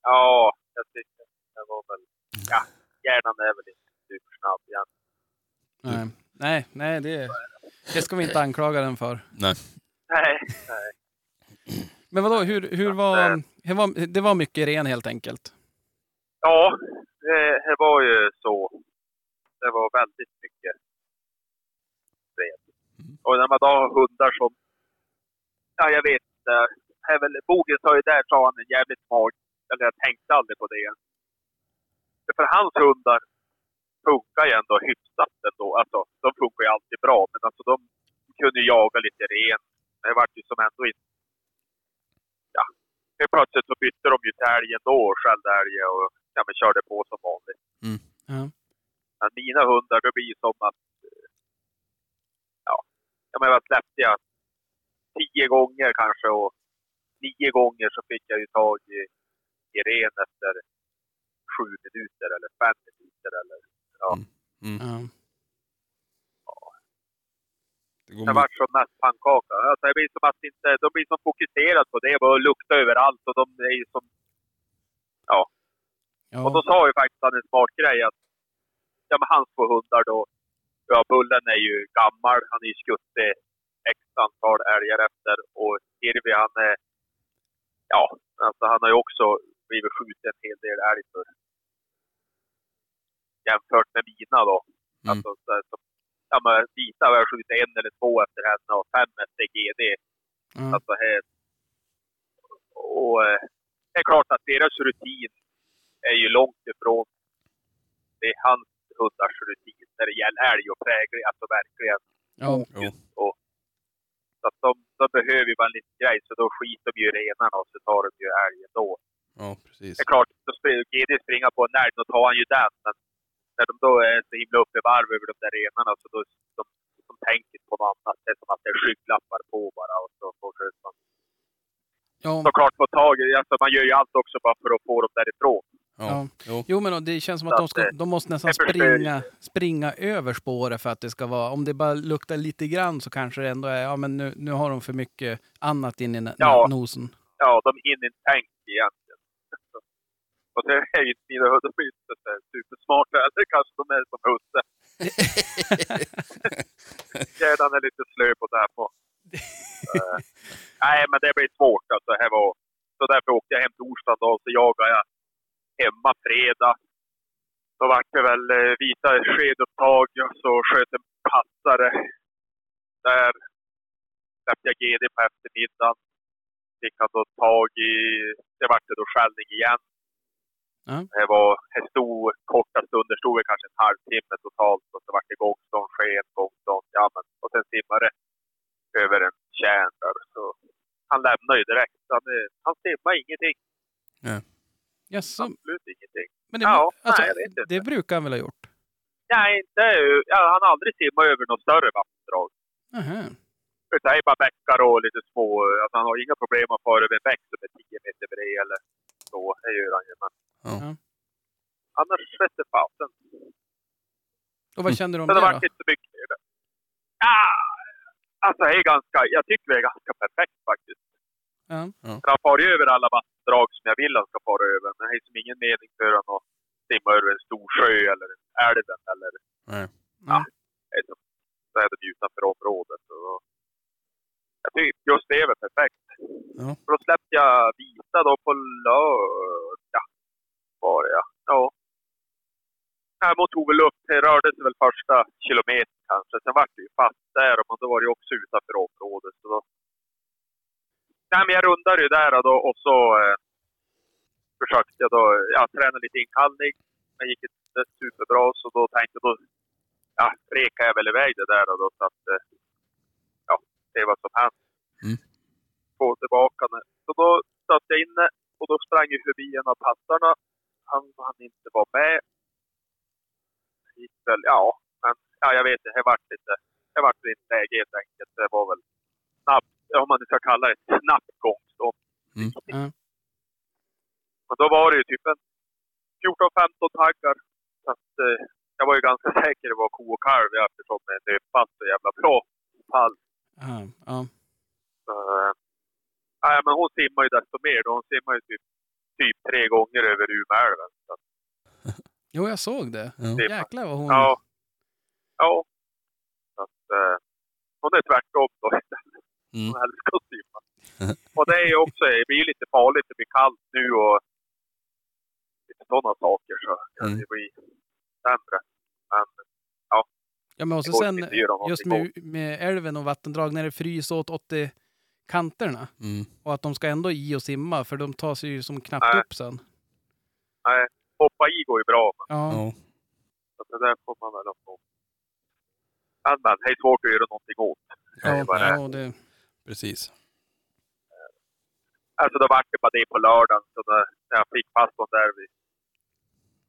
Ja, jag tycker det var väl... Ja, hjärnan är väl inte supersnabb igen. Nej, nej, nej det, det ska vi inte anklaga den för. Nej. Nej, nej. Men vadå, hur, hur var, hur var... Det var mycket ren helt enkelt? Ja, det, det var ju så. Det var väldigt mycket ren. Och när man då har hundar som... Ja, jag vet inte. Bogen sa ju där, sa han, en jävligt smart. Eller jag tänkte aldrig på det. För hans hundar funkar ju ändå hyfsat ändå. Alltså, de funkar ju alltid bra. Men alltså de kunde jaga lite ren. Det vart ju som ändå inte... Helt plötsligt så bytte de ju till älgen då och skällde älgen och ja, men körde på som vanligt. Ja. Men mina hundar, det blir som att... Ja, ja men vad släppte jag? Tio gånger kanske och nio gånger så fick jag ju tag i, i ren efter sju minuter eller fem minuter eller... Ja. Ja. Det går Det vart som mest pannkaka. Alltså, det blir som att inte, de blir som fokuserade på det och luktar överallt och de är ju som... Och då Ja. sa ju faktiskt han en smart grej att ja, men hans två hundar då, ja Bullen är ju gammal, han är ju skuttig x antal älgar efter och Irvi han är, ja, alltså han har ju också blivit skjuten en hel del älg för jämfört med mina då. Mm. Alltså, så, så, ja men Vita har jag skjutit en eller två efter henne och fem efter GD. Ja. Alltså här. Och eh, det är klart att deras rutin är ju långt ifrån det är hans hundars rutin när det gäller älg och prägel. Alltså verkligen. Ja. Och, så att de, de behöver ju bara en liten grej så då skiter de ju i renarna och så tar de ju älgen då. Ja, precis. Det är klart, då GD springa på en älg, då tar han ju den. Men när de då är så himla uppe i varv över de där renarna så då de, de tänker på något annat. Det är som att det är skygglappar på bara och så försöker man Ja, såklart få tag i alltså Man gör ju allt också bara för att få dem därifrån. Ja. Jo. Jo, men det känns som att de, ska, att, de måste nästan springa, springa över spåret för att det ska vara... Om det bara luktar lite grann så kanske det ändå är... Ja, men nu, nu har de för mycket annat in i Ja. nosen. Ja, de hinner inte tänka egentligen. Och det är ju inte mina hundar är inte så supersmarta eller kanske de är som husse. Hjärnan är lite slö på det här på. Eh, nej, men det blir svårt alltså. Här var, så därför åkte jag hem torsdagen då, så jagade jag hemma fredag. Då vart det väl eh, vita skedupptag och så sköt en passare. Där släppte jag GD på eftermiddagen. Fick han då tag i, det vart det då skällning igen. Ja. Det var, det stod korta stunder, stod det kanske en halvtimme totalt och så vart det gångstånd, sken, gångstånd, ja men och sen simmade det över en tjärn där så han lämnade ju direkt. Han, han simmade ingenting, Jaså, absolut ingenting. men det, Ja, alltså, nej, inte. det brukar han väl ha gjort? Nej, inte, ja, han har aldrig simmat över något större vattendrag. Aha. Utan det är bara bäckar och lite små, alltså han har inga problem att fara över en bäck som är 10 meter bred eller så, det gör han ju. Men Ja. Ja. annars vete fasen. Och vad känner du om Så det det då? vart inte så mycket mer. Ja, alltså det är ganska, jag tycker det är ganska perfekt faktiskt. Ja. Han har farit över alla vattendrag som jag vill att han ska fara över. Men det är som ingen mening för honom att simma över en stor sjö eller älven eller Nej. Ja. det är som, så är det utanför området. Och jag tycker just det är väl perfekt. Ja. För då släppte jag vita då på lördag. Var det ja. Ja. Man tog väl upp, det rörde sig väl första kilometern kanske. Sen vart det ju fast där och då var det också utanför området. Så då... Nej, men jag rundade ju där då och så eh, försökte jag då, ja, träna lite inkallning. Det gick inte superbra så då tänkte jag då, ja, rekade jag väl iväg det där då så att, eh, se vad som händer. Mm. Få tillbaka det. Så då satt jag inne och då sprang jag förbi en av passarna. Han han inte vara med. Gick väl, ja, men ja, jag vet inte, det vart lite, det vart lite läge helt enkelt. Det var väl snabbt, om man nu ska kalla det snabbt gångstånd. Mm. Ja. Men då var det ju typ en 14-15 taggar. Så att, eh, jag var ju ganska säker det var ko och kalv eftersom det nöp så jävla bra fall. Ja. Ja. Uh, nej, men hon simmar ju desto mer. Då. Hon simmar ju typ, typ tre gånger över Umeälven. Jo, jag såg det. Ja. det, Jäklar vad hon... ja. Ja. Så att, eh, hon är tvärtom då istället. Mm. Hon älskar att simma. och det är ju också, det blir ju lite farligt. Det blir kallt nu och lite sådana saker så kan Mm. det bli sämre. Men Ja, men och så Det går sen just med, med älven och vattendrag när det fryser åt 80 kanterna Mm. och att de ska ändå i och simma för de tar sig ju som knappt Nej. upp sen. nej, hoppa i går ju bra. Men Ja. Ja. så det där får man väl få. Men, men det är svårt att göra någonting åt. Ja, det bara ja, det, Precis. Alltså då vart det bara det på lördagen. Så när, jag fick pastorn där. Vi,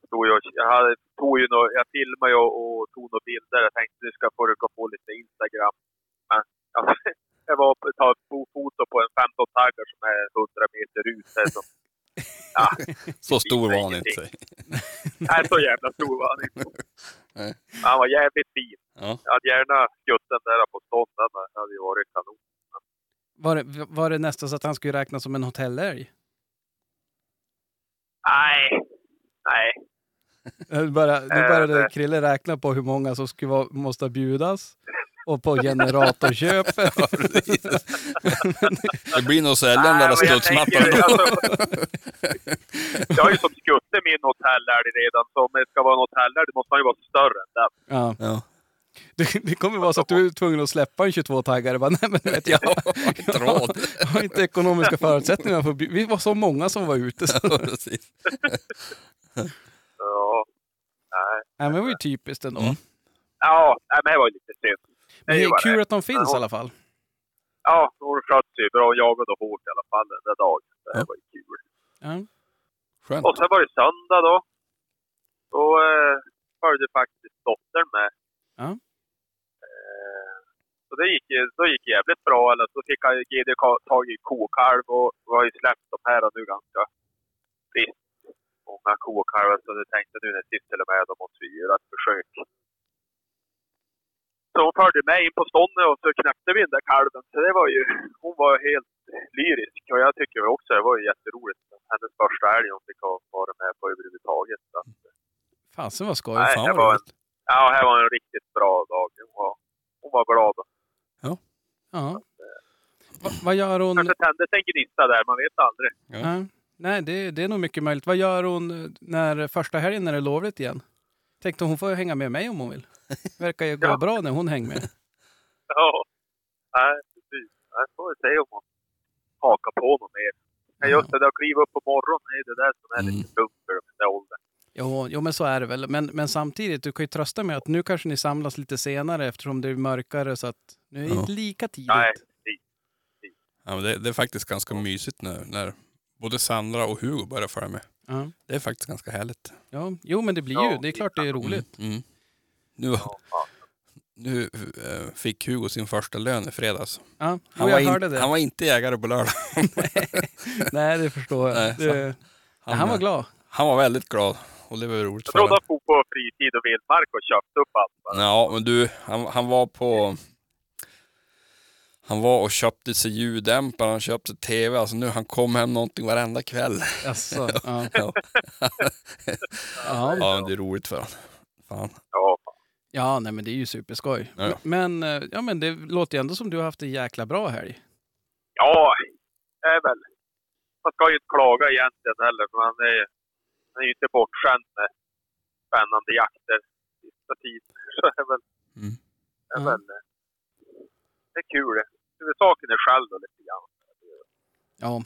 stod jag, jag, hade, tog ju nå, jag filmade ju och, och tog några bilder. Jag tänkte nu ska jag försöka få lite Instagram. Men alltså, jag var på ta ett fo- foto på en 15-taggare som är 100 meter ut. Det är som, ja, Så stor var han inte. nej, så jävla stor var han inte. Han var jävligt fin. Ja. Jag hade gärna skutt den där på stånden. Det hade ju varit kanon. var, det, var det nästan så att han skulle räknas som en hotellälg? Nej, nej. Nu bara- Nu Äh, började Krille räkna på hur många som skulle vara, måste bjudas och på generatorköpet. Det blir nog sällan Nej, där studsmattan då. alltså- Jag har ju som skutte min hotellälg redan, så om det ska vara en hotellälg då måste han ju vara större än den. Ja. Ja. Det, det kommer vara så att du är tvungen att släppa en 22-taggare. Bara, Nej, men vet jag, Ja, inte råd. jag har inte ekonomiska förutsättningar. För, vi var så många som var ute. Så. Ja, så, nej. nej. men det var ju typiskt ändå. Mm. Ja, nej, men det var ju lite synd. Men det är kul det. att de finns hon, i alla fall. Ja, hon skötte sig bra. Hon jagade hårt i alla fall den där dagen. Det ja. var ju kul. Ja. Skönt. Och sen var det söndag då. Då eh, följde faktiskt dottern med. Ja. Eh, så det gick, då gick jävligt bra. Eller så fick han GD tag i kokalv och, vi har ju släppt de här nu ganska friskt. Många kokalvar så jag tänkte nu när Sissel är med då måste vi göra ett försök. Så hon följde med in på ståndet och så knäppte vi den där kalven. Så det var ju, hon var helt lyrisk och jag tycker också det var ju jätteroligt. Hennes första älg hon fick vara med på överhuvudtaget. Att, Fasen vad skoj. Nej, Fan vad var. Ja, det här var en riktigt bra dag. Hon var, hon var glad. Ja. Va, vad gör hon? Kanske tändes en gnista där, man vet aldrig. Ja. Nej, det, det är nog mycket möjligt. Vad gör hon eh, när första helgen när det är lovligt igen? Tänkte hon får hänga med mig om hon vill. Verkar ju gå Ja. bra när hon hänger med. Ja, nej precis. Jag får se om hon hakar på något mer. Men just det att kliva upp på morgonen, det är det där som är Mm. lite dumt för den där åldern. Jo, jo, men så är det väl. Men, men samtidigt, du kan ju trösta med att nu kanske ni samlas lite senare eftersom det är mörkare så att nu är det Ja. inte lika tidigt. Nej, Ja, men det, det är faktiskt ganska mysigt nu när både Sandra och Hugo börjar följa med. Ja. Det är faktiskt ganska härligt. Ja, jo, men det blir ju. Det är klart det är roligt. Mm. Mm. Nu, nu eh, fick Hugo sin första lön i fredags. Ja, Han, var, in, han var inte jägare på lördag. Nej, det förstår jag. Nej, det, han, var glad. Han var väldigt glad. Och det var roligt Jag trodde han for på fritid och vildmark och köpte upp allt. Ja, men du, han, han var på... Han var och köpte sig ljuddämpare, han köpte tv. Alltså nu, han kom hem någonting varenda kväll. Jaså, ja. Ja, Ja. ja men det är roligt för honom. Fan. Ja, ja, nej men det är ju superskoj. Ja. Men, eh, ja, men det låter ju ändå som du har haft en jäkla bra helg. ja, det är väl. Man ska ju inte klaga egentligen heller, för man är, man är ju inte bortskämd med spännande jakter sista tiden. Så det är väl, Mm. det är Ja. väl, det är kul det. Huvudsaken är själv då lite grann. Ja.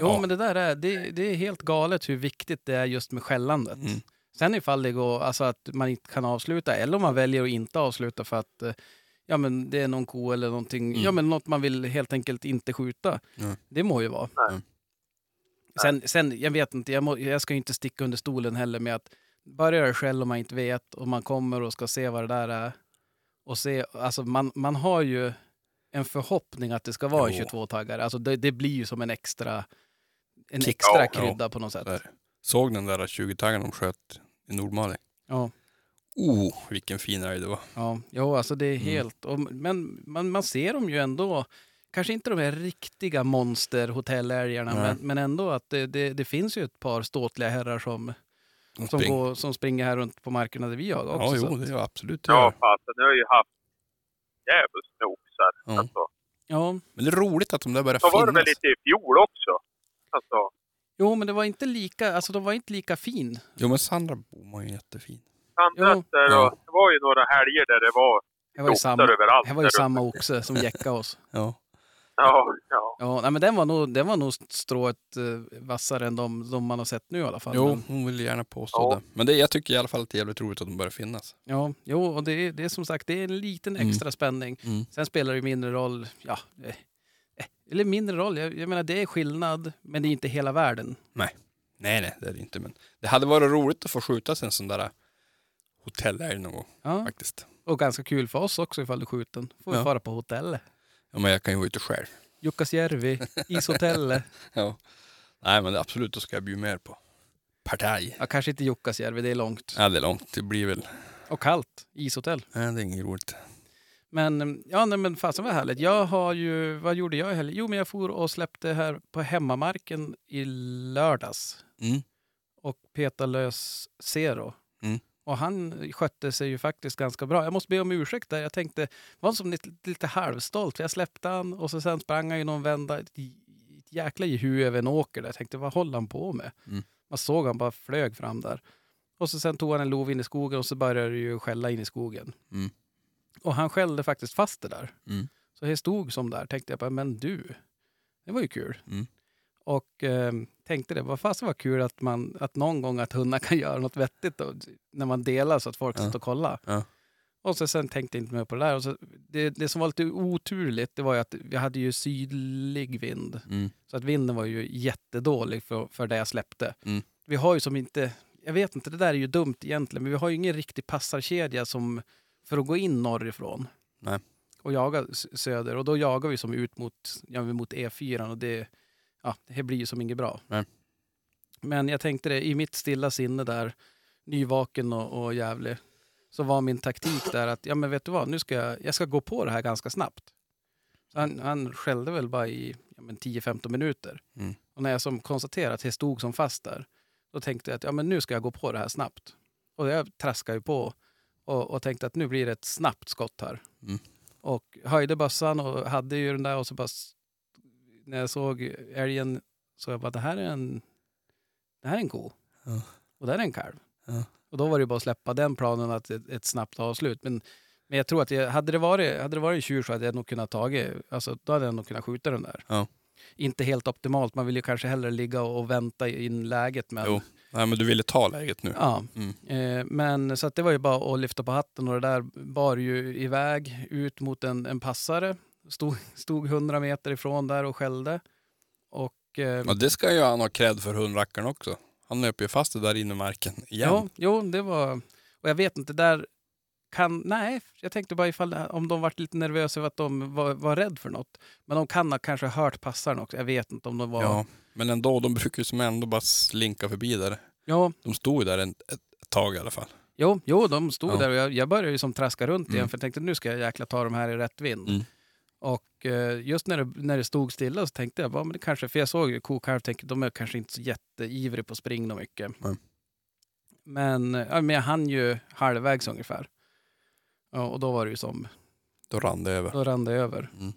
Jo, Ja. men det där är, det, det är helt galet hur viktigt det är just med skällandet. Mm. Sen ifall det går, alltså att man inte kan avsluta eller om man väljer att inte avsluta för att eh, ja, men det är någon ko eller någonting, Mm. ja men något man vill helt enkelt inte skjuta. Ja. Det må ju vara. Nej. Sen, sen, jag vet inte, jag, må, jag ska ju inte sticka under stolen heller med att börjar det själv om man inte vet och man kommer och ska se vad det där är. Och se, alltså man, man har ju en förhoppning att det ska vara en Jo. 22-taggare. Alltså det, det blir ju som en extra, en Kick. extra Ja, krydda på något sätt. Så är det. Såg den där 20-taggaren de sköt i Nordmaling? Ja. Oh, vilken fin älg det var. Ja, jo, alltså det är Mm. helt... Och, men man, man ser dem ju ändå. Kanske inte de här riktiga monster hotellälgarna, Nej. men, men ändå att det, det, det finns ju ett par ståtliga herrar som, som, spring- går, som springer här runt på markerna där vi jagar också. Ja, jo, det är absolut det Ja, fasen, nu har jag ju haft djävulskt med oxar. Ja. Alltså, ja, Men det är roligt att de där börjar så var det väl finnas. lite i fjol också. Alltså, jo, men det var inte lika, alltså de var inte lika fin. Jo, men Sandra Bom var ju jättefin. andra Jo. där Ja. det var ju några helger där det var Det var ju samma, överallt. det var ju samma oxe som jäckade oss. Ja. Ja, ja. Ja, nej, men den var nog, den var nog strået eh, vassare än de, de man har sett nu i alla fall. Jo, Men, hon vill gärna påstå Ja. det. Men det, jag tycker i alla fall att det är jävligt roligt att de börjar finnas. ja, jo, och det är, det är som sagt det är en liten Mm. extra spänning. Mm. Sen spelar det mindre roll, ja, eh, eh, eller mindre roll, jag, jag menar det är skillnad, men det är inte hela världen. Nej, nej, det är det inte. Men det hade varit roligt att få skjuta sig en sån där hotellälg någon gång Ja, faktiskt. och ganska kul för oss också ifall du skjuter den. Får vi Ja. fara på hotellet. Ja, men jag kan ju vara ute själv. Jukkasjärvi, ishotellet. Ja. Nej, men absolut, då ska jag bjuda mer på partaj. Ja, kanske inte Jukkasjärvi, det är långt. Ja, det är långt. Det blir väl... Och kallt, ishotell. Nej, det är inget roligt. Men ja, nej, men fasen vad härligt. Jag har ju, vad gjorde jag i helgen? Jo, men jag for och släppte här på hemmamarken i lördags Mm. och petade lös Zero. Mm. Och han skötte sig ju faktiskt ganska bra. Jag måste be om ursäkt där. Jag tänkte, var som lite, lite halvstolt. För jag släppte han och så sen sprang han ju någon vända, ett, ett jäkla jehu över en åker där. Jag tänkte, vad håller han på med? Mm. Man såg han bara flög fram där. Och så sen tog han en lov in i skogen och så började det ju skälla in i skogen. Mm. Och han skällde faktiskt fast det där. Mm. Så det stod som där. Tänkte jag bara, men du, det var ju kul. Och eh, tänkte det, vad fasen var kul att, man, att någon gång att hundar kan göra något vettigt då, när man delar så att folk Ja. sitter och kollar. Ja. Och så sen tänkte jag inte mer på det där. Och så, det, det som var lite oturligt, det var ju att vi hade ju sydlig vind. Mm. Så att vinden var ju jättedålig för, för det jag släppte. Mm. Vi har ju som inte, jag vet inte, det där är ju dumt egentligen, men vi har ju ingen riktig passarkedja som för att gå in norrifrån. Nej. och jaga söder. Och då jagar vi som ut mot, ja, mot E4 och det, ja, det här blir ju som inget bra. Nej. Men jag tänkte det, i mitt stilla sinne där, nyvaken och, och jävlig, så var min taktik där att, ja men vet du vad, nu ska jag, jag ska gå på det här ganska snabbt. Så han, han skällde väl bara i ja, men 10-15 minuter. Mm. Och när jag som konstaterade att det stod som fast där, då tänkte jag att ja, men nu ska jag gå på det här snabbt. Och jag traskade ju på och, och tänkte att nu blir det ett snabbt skott här. Mm. Och höjde bössan och hade ju den där och så bara... När jag såg älgen så jag bara, det här är en, det här är en ko. Ja. Och det här är en kalv. Ja. Och då var det bara att släppa den planen att ett, ett snabbt avslut. Men, men jag tror att jag, hade, det varit, hade det varit en tjur så hade jag nog kunnat tagit, alltså då hade jag nog kunnat skjuta den där. Ja. Inte helt optimalt, man vill ju kanske hellre ligga och, och vänta in läget. Men, Jo. Nej, men du ville ta läget nu. Ja, Mm. eh, men så att det var ju bara att lyfta på hatten och det där bar ju iväg ut mot en, en passare. Stod, stod 100 meter ifrån där och skällde. Och eh, Ja, det ska ju han ha cred för hundrackaren också. Han nöp ju fast det där inne i marken igen. ja, jo, det var... Och jag vet inte, där kan... Nej, jag tänkte bara ifall om de varit lite nervösa över att de var, var rädd för något. Men de kan ha kanske hört passaren också. Jag vet inte om de var... Ja, men ändå, de brukar ju som ändå bara slinka förbi där. ja De stod ju där en, ett, ett tag i alla fall. Jo, jo de stod Ja. där och jag, jag började ju som traska runt igen Mm. för jag tänkte nu ska jag jäkla ta de här i rätt vind. Mm. Och eh, just när det, när det stod stilla så tänkte jag, men det kanske, för jag såg ju kokalv, tänkte de är kanske inte så jätteivriga på att springa mycket. Men, ja, men jag hann ju halvvägs ungefär. Ja, och då var det ju som, Då rann det över. då rann det över. Mm.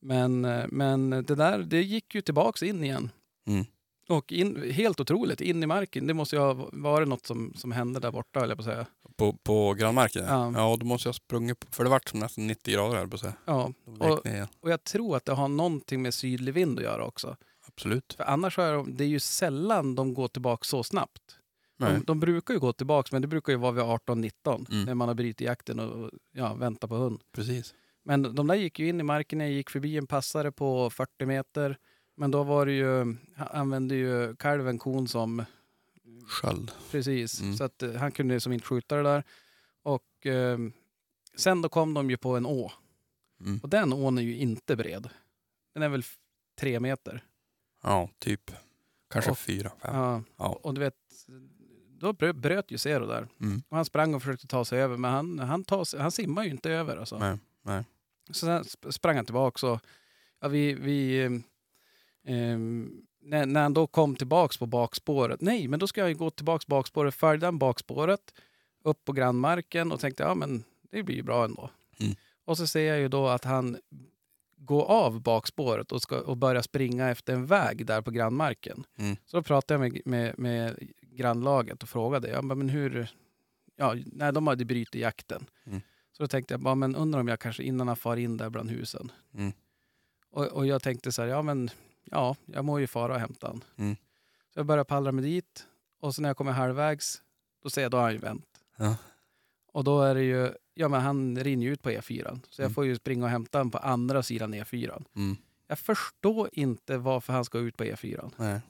Men, eh, men det där, det gick ju tillbaks in igen. Mm. Och in, helt otroligt, in i marken. Det måste ju ha varit något som, som hände där borta, höll jag på att säga. På, på grannmarken? Ja. ja, då måste jag ha sprungit på, för det vart som nästan 90 grader här på att säga. Ja, Och-. Och jag tror att det har någonting med sydlig vind att göra också. Absolut. För annars är de, det är ju sällan de går tillbaka så snabbt. De, de brukar ju gå tillbaka, men det brukar ju vara vid 18-19 Mm. när man har brutit jakten och ja, väntar på hund. Precis. Men de där gick ju in i marken, jag gick förbi en passare på 40 meter. Men då var det ju, han använde ju kalven kon som, Sköld. precis, Mm. så att eh, han kunde som inte skjuta det där. Och eh, sen då kom de ju på en å. Mm. Och den ån är ju inte bred. Den är väl tre meter. Ja, typ. Kanske Och- fyra, fem. Ja. Ja. Och du vet, då brö- bröt ju Zero där. Mm. Och han sprang och försökte ta sig över, men han, han, tar han simmar ju inte över. Alltså. Nej, nej. Så sen sp- sprang han tillbaka och ja, vi, vi, ehm, när, när han då kom tillbaks på bakspåret, nej men då ska jag ju gå tillbaks bakspåret, följde han bakspåret upp på grannmarken och tänkte ja men det blir ju bra ändå. Mm. Och så ser jag ju då att han går av bakspåret och, ska, och börjar springa efter en väg där på grannmarken. Mm. Så då pratade jag med, med, med grannlaget och frågade, ja, men hur... Ja, nej, de hade brutit jakten. Mm. Så då tänkte jag, bara, men undrar om jag kanske innan han far in där bland husen. Mm. Och, och jag tänkte så här, ja men ja, jag må ju fara och hämta han. Mm. Så jag började pallra mig dit och så när jag kommer halvvägs, då ser jag, då har han ju vänt. Ja. Och då är det ju, ja men han rinner ju ut på E4. Så jag Mm. får ju springa och hämta honom på andra sidan E4. Mm. Jag förstår inte varför han ska ut på E4. Nej.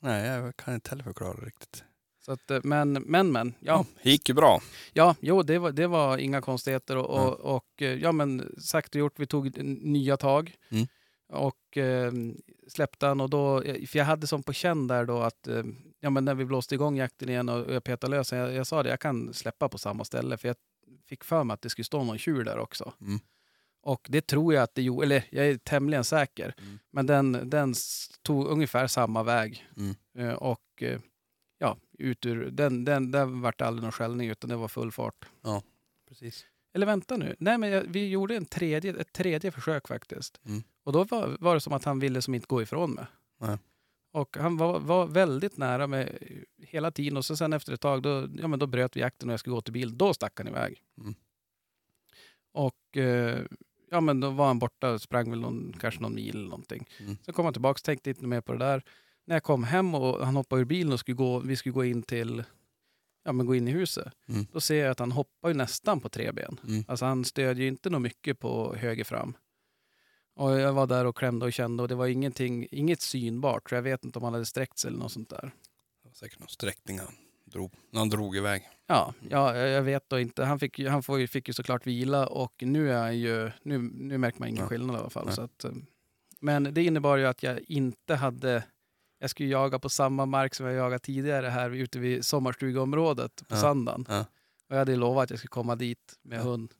Nej, jag kan inte heller förklara riktigt. Så att, eh, men, men, men. Ja, Det gick ju bra. ja jo, det var, det var inga konstigheter. Och, Mm. och, och eh, ja, men sagt och gjort, vi tog nya tag. Mm. Och eh, släppte han och då, för jag hade som på känn där då att, eh, ja men när vi blåste igång jakten igen och jag petade lös, jag, jag sa det, jag kan släppa på samma ställe. För jag fick för mig att det skulle stå någon tjur där också. Mm. Och det tror jag att det gjorde, eller jag är tämligen säker. Mm. Men den, den tog ungefär samma väg. Mm. Eh, och eh, ja, ut ur, den, den, den vart aldrig någon skällning utan det var full fart. Precis. Eller vänta nu, nej men jag, vi gjorde en tredje, ett tredje försök faktiskt. Och då var, var det som att han ville som inte gå ifrån mig. Nej. Och han var, var väldigt nära mig hela tiden och så sen efter ett tag då, ja, men då bröt vi jakten och jag skulle gå till bil. Då stack han iväg. Mm. Och eh, ja, men då var han borta och sprang väl någon, kanske någon mil eller någonting. Mm. Sen kom han tillbaka tänkte inte mer på det där. När jag kom hem och han hoppade ur bilen och skulle gå, vi skulle gå in till ja, men gå in i huset. Mm. Då ser jag att han hoppar ju nästan på tre ben. Mm. Alltså han stödjer ju inte nog mycket på höger fram. Och jag var där och klämde och kände och det var ingenting, inget synbart. Så jag vet inte om han hade sträckt sig eller något sånt där. Det var säkert någon sträckning han drog, när han drog iväg. Ja, ja, jag vet då inte. Han fick, han får fick ju såklart vila och nu är ju, nu, nu märker man ingen Ja. skillnad i alla fall. Nej. Så att, eh, men det innebar ju att jag inte hade, jag skulle jaga på samma mark som jag jagat tidigare här ute vid sommarstugeområdet på Ja. sanden. Ja. Och jag hade lovat att jag skulle komma dit med Ja. hund.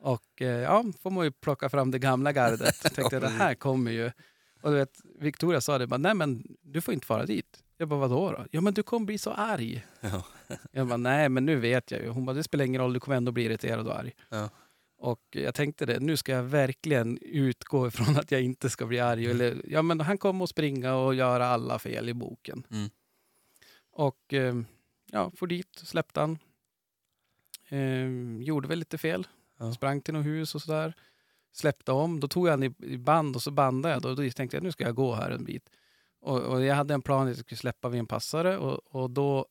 Och eh, ja, får man ju plocka fram det gamla gardet. Tänkte jag, det här kommer ju. Och du vet, Victoria sa det, bara, nej men du får inte fara dit. Jag bara, vadå då? Ja men du kommer bli så arg. Ja. Jag bara, nej men nu vet jag ju. Hon bara, det spelar ingen roll, du kommer ändå bli irriterad och arg. Ja. Och jag tänkte det, nu ska jag verkligen utgå ifrån att jag inte ska bli arg. Eller, ja men han kommer att springa och göra alla fel i boken. Mm. Och eh, ja, får dit, släppte han. Eh, gjorde väl lite fel. Ja. Sprang till något hus och sådär. Släppte om, då tog jag han i, band och så bandade jag. Då, då tänkte jag nu ska jag gå här en bit. Och, och jag hade en plan att jag skulle släppa vid en passare och, och då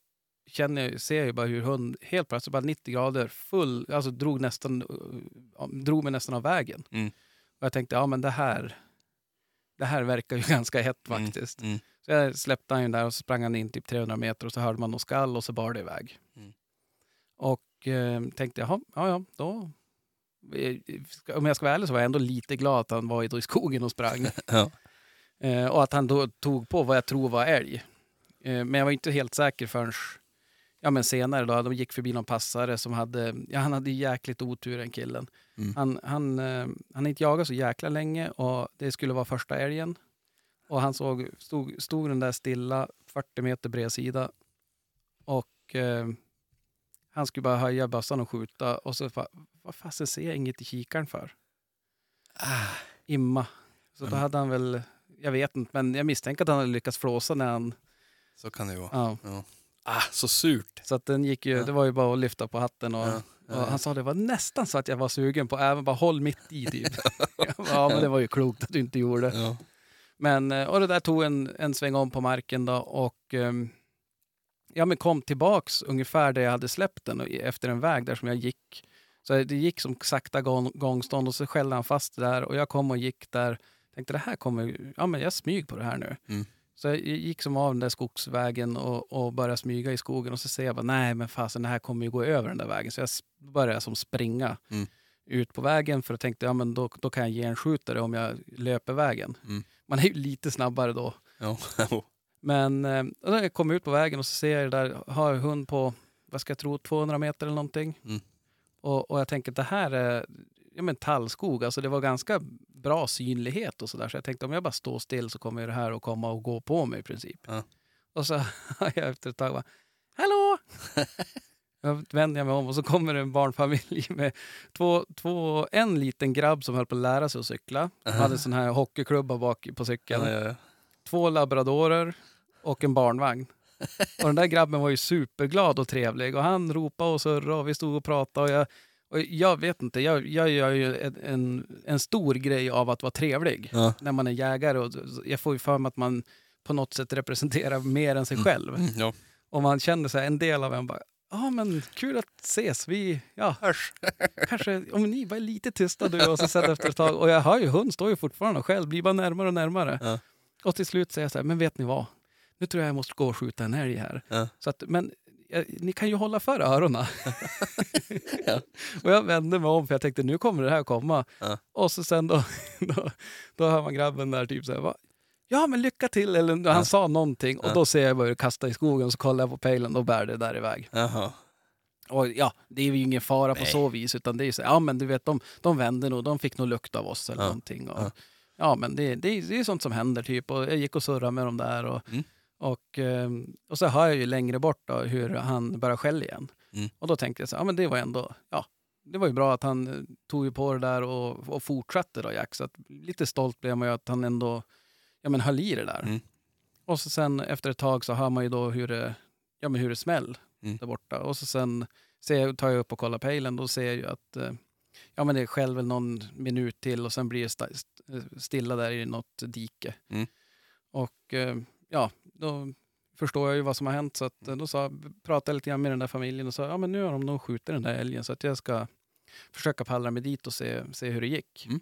känner jag, ser jag ju bara hur hund helt plötsligt bara 90 grader full, alltså drog nästan, uh, drog mig nästan av vägen. Mm. Och jag tänkte, ja men det här, det här verkar ju ganska hett Mm, faktiskt. Mm. Så jag släppte han ju där och så sprang han in typ 300 meter och så hörde man något skall och så bar det iväg. Mm. Och eh, tänkte, jaha, ja ja, då... eh, Om jag ska vara ärlig så var jag ändå lite glad att han var i, skogen och sprang. Ja. Eh, och att han då tog på vad jag tror var älg. Eh, men jag var inte helt säker förrän ja, men senare. Då, de gick förbi någon passare som hade, ja, han hade jäkligt otur den killen. Mm. Han, han, eh, han inte jagat så jäkla länge och det skulle vara första älgen. Och han såg, stod, stod den där stilla, 40 meter bredsida. Och eh, han skulle bara höja bössan och skjuta och så vad fasen ser jag inget i kikaren för? Ah. Imma. Så då Mm. hade han väl, jag vet inte, men jag misstänker att han hade lyckats flåsa när han, Så kan det ju vara. ja. Ja. Ah, så surt. Så att den gick ju, Ja. det var ju bara att lyfta på hatten och, Ja. och han sa det var nästan så att jag var sugen på, även bara håll mitt i typ. Ja men det var ju klokt att du inte gjorde. Men, eh, och det där tog en, en sväng om på marken då och ehm, ja, men kom tillbaks ungefär där jag hade släppt den och efter en väg där som jag gick. Så det gick som sakta gång, gångstånd och så skällde han fast det där och jag kom och gick där. Tänkte det här kommer, ja men jag smyg på det här nu. Mm. Så jag gick som av den där skogsvägen och, och började smyga i skogen och så ser jag bara nej men fasen det här kommer ju gå över den där vägen. Så jag började som springa Mm. ut på vägen för att tänkte ja men då, då kan jag ge en skjutare om jag löper vägen. Mm. Man är ju lite snabbare då. Ja. Men eh, jag kom ut på vägen och så ser jag det där, har hund på, vad ska jag tro, 200 meter eller någonting. Mm. Och, och jag tänker att det här är ja, men tallskog, alltså det var ganska bra synlighet och sådär. Så jag tänkte om jag bara står still så kommer det här att komma och gå på mig i princip. Ja. Och så jag efter ett tag bara, hallå! Jag vänder mig om och så kommer det en barnfamilj med två, två, en liten grabb som höll på att lära sig att cykla. Han hade en sån här hockeyklubba bak på cykeln ja, ja. två labradorer och en barnvagn. Och den där grabben var ju superglad och trevlig och han ropade och surrade och vi stod och pratade. Och jag, och jag vet inte, jag, jag gör ju en, en, stor grej av att vara trevlig Ja. när man är jägare. Och jag får ju för mig att man på något sätt representerar mer än sig själv. Mm, ja. Och man känner sig en del av en bara, ja men kul att ses. Vi, ja, Hörs. kanske, om ni bara är lite tysta du och så sen efter ett tag. Och jag hör ju hund står ju fortfarande själv, blir bara närmare och närmare. Ja. Och till slut säger jag så här, men vet ni vad? Nu tror jag jag måste gå och skjuta en älg här. Ja. Så att, men eh, ni kan ju hålla för öronen. Ja. Och jag vände mig om för jag tänkte nu kommer det här komma. Ja. Och så sen då, då, då hör man grabben där typ så här, "Va? ja men lycka till. Eller han Ja. sa någonting och Ja. då ser jag bara kastar i skogen så kollar jag på pejlen och bär det där iväg. Jaha. Och ja, det är ju ingen fara på Nej. så vis utan det är ju så, ja men du vet de, de vände nog, de fick nog lukt av oss eller Ja. någonting. Och, Ja. ja. men det, det, är- det är sånt som händer typ och jag gick och surrade med dem där och, Mm. Och, eh, och så hör jag ju längre bort då hur han börjar skälla igen. Mm. Och då tänkte jag så, ja men det var ändå, ja det var ju bra att han eh, tog ju på det där och, och fortsatte då Jack. Så att, lite stolt blev man ju att han ändå ja, men höll i det där. Mm. Och så sen efter ett tag så hör man ju då hur det, ja, men hur det smäll Mm. där borta. Och så sen ser jag, tar jag upp och kollar pejlen. Då ser jag ju att eh, ja, men det skäll väl någon minut till och sen blir det stilla där i något dike. Mm. Och eh, ja, då förstår jag ju vad som har hänt. Så att, eh, då sa, pratade jag lite grann med den där familjen och sa ja, men nu har de nog skjutit den där älgen så att jag ska försöka pallra mig dit och se, se hur det gick. Mm.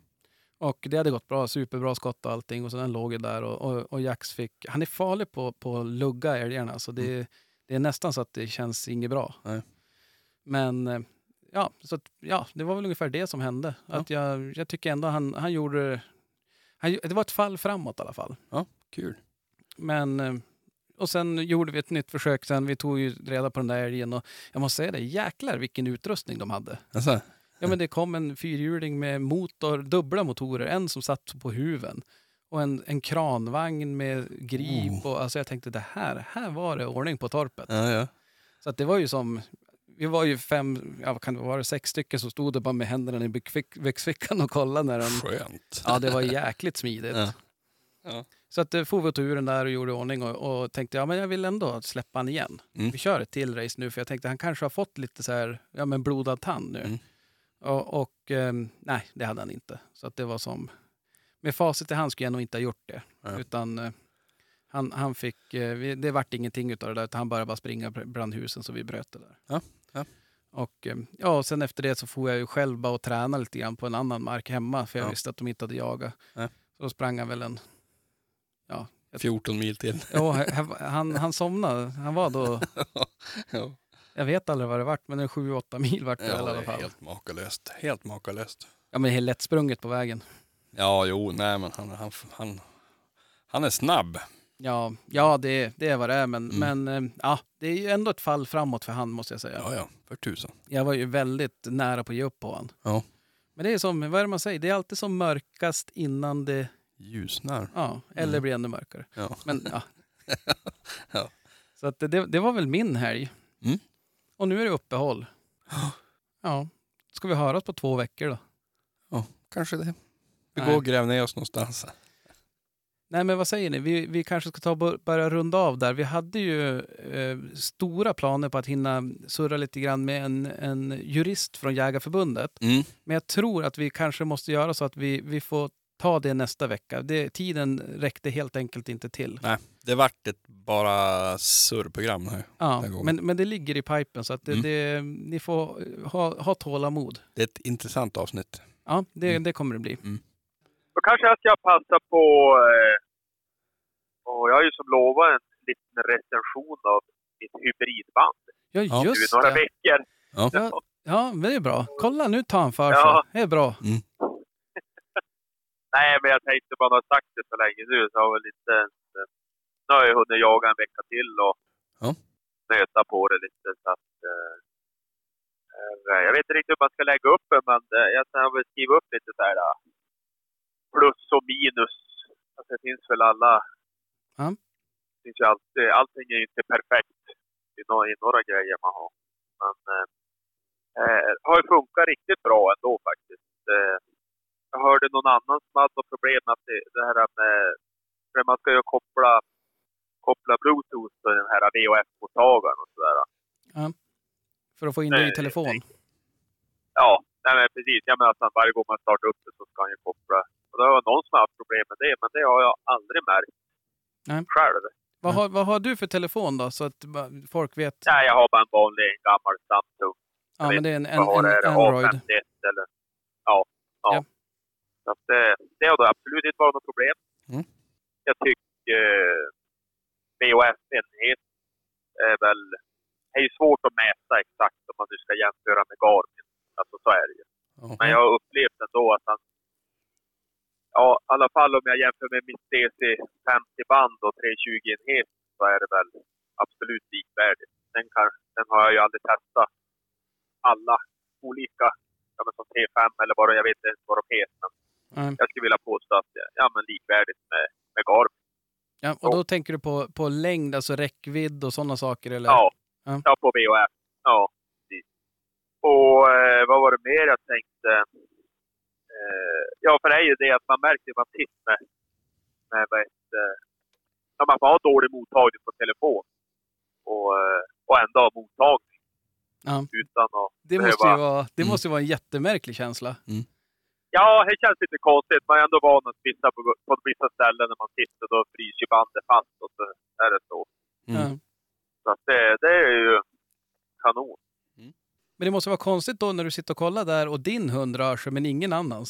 Och det hade gått bra, superbra skott och allting. Och så den låg ju där och, och, och Jax fick, han är farlig på, på att lugga älgarna. Så det, Det är nästan så att det känns inget bra. Nej. Men eh, ja, så att, ja, det var väl ungefär det som hände. Att jag, jag tycker ändå han, han gjorde... Han, det var ett fall framåt i alla fall. Kul. Men, eh, och sen gjorde vi ett nytt försök sen. Vi tog ju reda på den där älgen och jag måste säga det, jäklar vilken utrustning de hade. Alltså, Ja men det kom en fyrhjuling med motor, dubbla motorer, en som satt på huven. Och en, en kranvagn med grip. Och, alltså jag tänkte det här, här var det ordning på torpet. ja, ja. Så att det var ju som, vi var ju fem, ja vad kan det vara, sex stycken som stod där bara med händerna i byxfick- byxfickan och kollade när den... Skönt. Ja det var jäkligt smidigt. Ja. Så att eh, for vi turen där och gjorde ordning och, och tänkte ja men jag vill ändå släppa han igen. Mm. Vi kör ett till race nu för jag tänkte han kanske har fått lite så här, ja men blodad tand nu. Mm. Och, och ehm, nej det hade han inte. Så att det var som, med facit i hand skulle jag nog inte ha gjort det. Ja. Utan eh, han, han fick, eh, det vart ingenting utav det där utan han började bara springa bland husen så vi bröt det där. Ja, ja. Och eh, ja, och sen efter det så får jag ju själv bara och träna lite grann på en annan mark hemma för jag Ja. visste att de inte hade jagat. Ja. Så då sprang han väl en, ja, 14 mil till. Jo, han, han, somnade. Han var då, ja. jag vet aldrig vad det vart, men en 7-8 mil vart det Ja, i alla är fall. helt makalöst. Helt makalöst. Ja, men helt lättsprunget på vägen. Ja, jo, nej men han, han, han, han är snabb. Ja, ja det, det är vad det är, men, Mm. men eh, ja, det är ju ändå ett fall framåt för han måste jag säga. Ja, ja, för tusan. Jag var ju väldigt nära på att ge upp på han. Ja. Men det är som, vad är det man säger, det är alltid som mörkast innan det, Ljusnar. ja, eller Mm. blir ännu mörkare. Ja. Men ja. Ja. Så att det, det var väl min helg. Mm. Och nu är det uppehåll. Ja, ska vi höras på två veckor då? ja, kanske det. Vi Nej. går och gräver ner oss någonstans. Nej, men vad säger ni? Vi, vi kanske ska ta börja runda av där. Vi hade ju eh, stora planer på att hinna surra lite grann med en, en jurist från Jägarförbundet. Mm. Men jag tror att vi kanske måste göra så att vi, vi får ta det nästa vecka. Det, tiden räckte helt enkelt inte till. Nej, det vart ett bara surrprogram nu. Ja, men, men det ligger i pipen så att det, Mm. det, ni får ha, ha tålamod. Det är ett intressant avsnitt. Ja, det, Mm. det kommer det bli. Då kanske jag ska passa på... Eh, och jag har ju som lovat en liten recension av mitt hybridband Ja, Ja. just några det. veckor. Ja, ja, men det är bra. Kolla, nu tar han för sig. Ja. Det är bra. Nej, men jag tänkte bara ha sagt det så länge nu så har inte ens... eh, Nu har jag hunnit jaga en vecka till och Ja. nöta på det lite så att... Eh, eh, jag vet inte riktigt hur man ska lägga upp det, men eh, jag har väl skrivit upp lite så här plus och minus. Alltså det finns väl alla... Ja. Det finns ju alltid, allting är ju inte perfekt i några, i några grejer man har. Men eh, har ju funkat riktigt bra ändå faktiskt. Eh, jag hörde någon annan som hade något problem med att det, det här med... För man ska ju koppla, koppla bluetooth på den här VHF-mottagaren och sådär. För att få in det i telefon. Ja, nej men precis. Jag menar att varje gång man startar upp det så ska han ju koppla. Och det var någon som har haft problem med det, men det har jag aldrig märkt Nej. själv. Vad har, vad har du för telefon då? Så att folk vet. Nej, jag har bara en vanlig en gammal Samsung. Ja, men det är en, en, en det? Android. A51 eller... Ja. ja. Ja. Så att det, det har då absolut inte varit något problem. Mm. Jag tycker eh, VHF-enhet är väl... Det är ju svårt att mäta exakt om man nu ska jämföra med Garmin. Alltså så är det ju. Ja. Men jag har upplevt ändå att han... Ja, i alla fall om jag jämför med mitt DC50-band och 320-enhet så är det väl absolut likvärdigt. Sen, kan, sen har jag ju aldrig testat alla olika, ja, men som T5 eller vad jag vet inte vad de heter. Nej. jag skulle vilja påstå att det ja, men likvärdigt med, med Garmin. Ja, och då tänker du på, på längd, alltså räckvidd och sådana saker? Eller? Ja. Ja. ja, på VHF. Ja, precis. Och eh, vad var det mer jag tänkte? Eh, ja, för det är ju det att man märker vad titt med, med vad ett, eh, man får ha dålig mottagning på telefon och, eh, och ändå ha mottagning Ja. utan att Det, behöva... måste ju vara, det Mm. måste ju vara en jättemärklig känsla. Ja, det känns lite konstigt. Man är ändå van att vissa på, på vissa ställen när man sitter då fryser ju bandet fast och så är det så. Mm. Så att det, det är ju kanon. Men det måste vara konstigt då när du sitter och kollar där och din hund rör sig men ingen annans.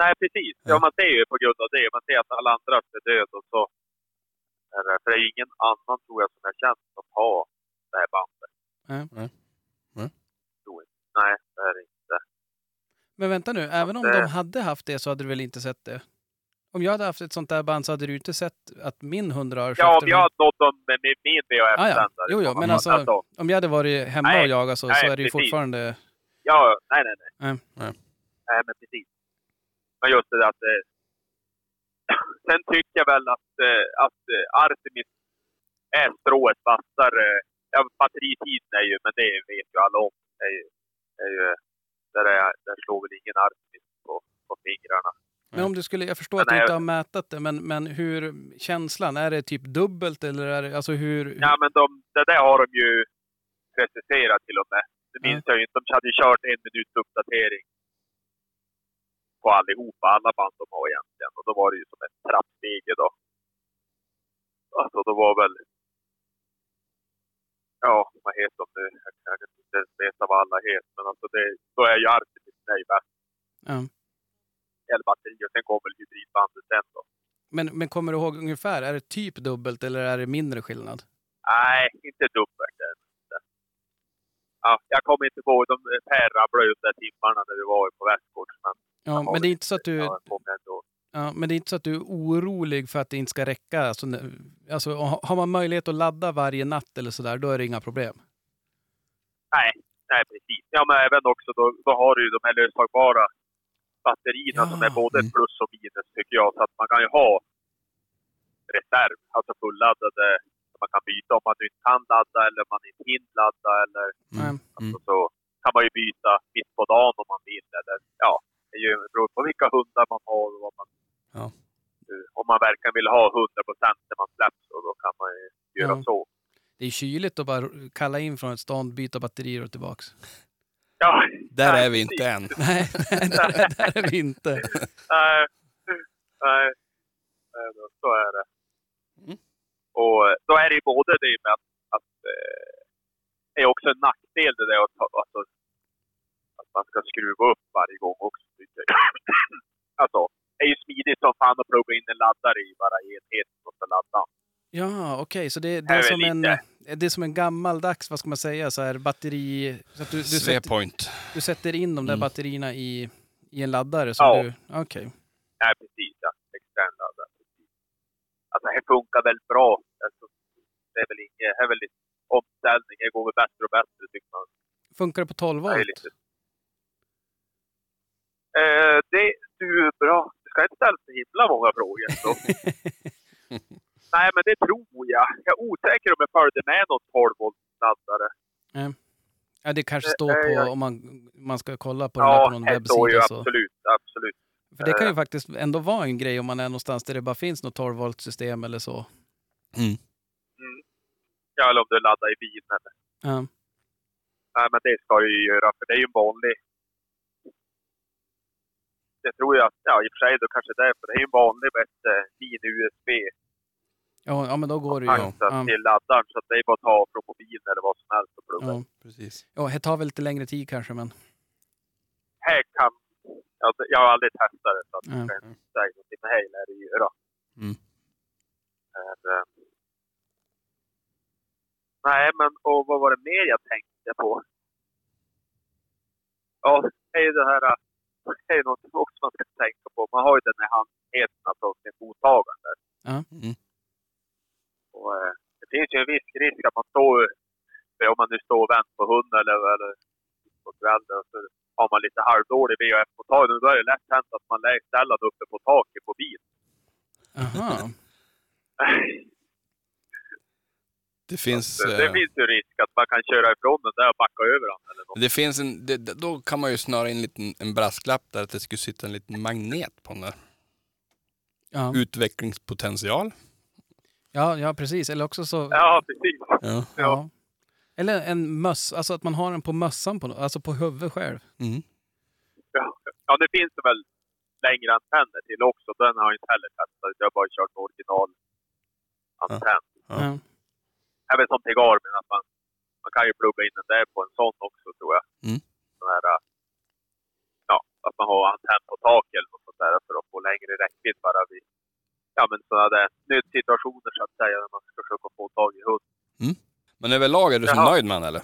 Nej, precis. Ja. Man ser ju på grund av det. Man ser att alla andra är döda och så. är det- För det är ingen annan tror jag som jag känt som har det här bandet. Nej. Nej. Nej. Tror inte. Nej, det är det inte. Men vänta nu, även om det- de hade haft det så hade du väl inte sett det? Om jag hade haft ett sånt där band så hade du inte sett att min hundraårsskifte... Ja, om jag hade nått dem med min, min Ah, ja. VHF-sändare. Jo, jo, men alltså, om jag hade varit hemma Nej. och jagat så, Nej, så är det ju precis. fortfarande... Ja, nej, nej, nej. Nej. Nej. Nej, men precis. Men just det att... Eh, sen tycker jag väl att, eh, att eh, Artemis är strået vassare. Ja, batteritiden är ju, men det vet ju alla om. Är ju, är ju, där, är, där slår väl ingen Artemis på, på fingrarna. Men om du skulle, jag förstår Men att du inte har mätat det, men, men hur känslan, är det typ dubbelt eller är det, alltså hur... Ja, men de, det där har de ju preciserat till och med. Det minns jag ju inte. De hade ju kört en minuts uppdatering på allihopa, alla band de har egentligen. Och då var det ju som ett trappstege då. Alltså, då var väl... Ja, vad heter de nu? Jag kan inte ens veta vad alla heter, men alltså det, då är ju Artemis nej bäst. Ja. Elbatteri och sen kommer väl hybridbandet sen då. Men, men kommer du ihåg ungefär, är det typ dubbelt eller är det mindre skillnad? Nej, inte dubbelt. Ja, jag kommer inte ihåg. De Per rabblade ut de där timmarna när vi var på Västgårds. Men, Ja, men det är inte så att du... ja, men det är inte så att du är orolig för att det inte ska räcka. Alltså, alltså, ha- har man möjlighet att ladda varje natt eller sådär, då är det inga problem. Nej, nej precis. Ja, men även också då, då har du ju de här löstagbara batterierna Ja, som är både mm. plus och minus tycker jag. Så att man kan ju ha reserv, alltså fulladdade. som Man kan byta om man inte kan ladda eller om man inte hinner ladda. Eller, Nej. Mm. och så kan man ju byta mitt på dagen om man vill. Eller, ja, det är ju det beror på vilka hundar man har och vad man... Ja. Om man verkligen vill ha 100 procent när man släpps, då kan man ju göra Ja. så. Det är kyligt att bara kalla in från ett stånd, byta batterier och tillbaks. Ja, Där nej, är vi precis. inte än. Nej, där, där är vi inte. Nej, nej. Nej, men så är det. Mm. Och eh, då är det ju både det med att, att eh, det är också en nackdel det där att, alltså, att man ska skruva upp varje gång också. Alltså, är ju smidigt som fan att plugga in en laddare i bara enheten och så ladda. Ja, okej, så det, det, är är som en, det är som en gammaldags, vad ska man säga, så här batteri... Så att du, du, sätter, du sätter in de där Mm. batterierna i, i en laddare som Ja. du... Okej. Nej, precis. Ja. Extern laddare. precis. Alltså, det funkar väldigt bra. Alltså, det är väl inget, det är väl lite omställning. Det går väl bättre och bättre tycker man. Funkar det på 12 Det är volt? lite... Eh, det, du, bra. Ska inte ställa så himla många frågor. Så. Nej, men det tror jag. Jag är osäker om jag följde med någon 12 volt laddare. Ja, det kanske Eh, står eh, på jag- om man, man ska kolla på det Ja, på någon det står ju webbsida. Så. absolut. Absolut. För det kan ju eh. faktiskt ändå vara en grej om man är någonstans där det bara finns något 12 volt system eller så. Mm. Ja, eller om du laddar i bilen. Eller. Ja. Nej, men det ska du ju göra, för det är ju en vanlig... Det tror jag, ja i och för sig då kanske det är, för det är ju en vanlig vet, eh, mini-USB Ja, ja, men då går det ju. Ja, till laddaren, så att det är bara att ta från mobilen eller vad som helst och plugga. ja. Precis. ja, det tar väl lite längre tid kanske, men... Här kan... Alltså, jag har aldrig testat det, så att Ja. jag kan inte säga någonting, men här lär det göra. Mm. Men, eh, nej, men och vad var det mer jag tänkte på? Ja, det är ju det här... Det är något också man ska tänka på. Man har ju den här handheten, alltså sin mottagaren där. Mm. Och, eh, det finns ju en viss risk att man står, om man nu står och väntar på hunden eller, eller på kvällen, så har man lite halvdålig VHF-mottagning, då är det lätt hänt att man lägger ställaren uppe på taket på bilen. Aha. Det finns, det eh, finns ju risk att man kan köra ifrån den där och backa över den eller något. det finns en, det, då kan man ju snöra in en, liten, en brasklapp där att det skulle sitta en liten magnet på den där. Ja. Utvecklingspotential. Ja, ja, precis. Eller också så... Ja, precis. Ja. Ja. Eller en möss, alltså att man har den på mössan, på, alltså på huvudet själv. Mm. Ja, ja det finns det väl längre antenner till också. Den har jag inte heller testat. Jag har bara kört original antenn. Ja. Ja. Även som till Garmin, att man, man kan ju plugga in den där på en sån också tror jag. Mm. Sån här, äh, ja, att man har antenn på taket eller något sånt där för att få längre räckvidd bara vid ja, men sådana där nödsituationer så att säga, när man ska försöka få tag i hund. Men överlag är du så nöjd med den eller?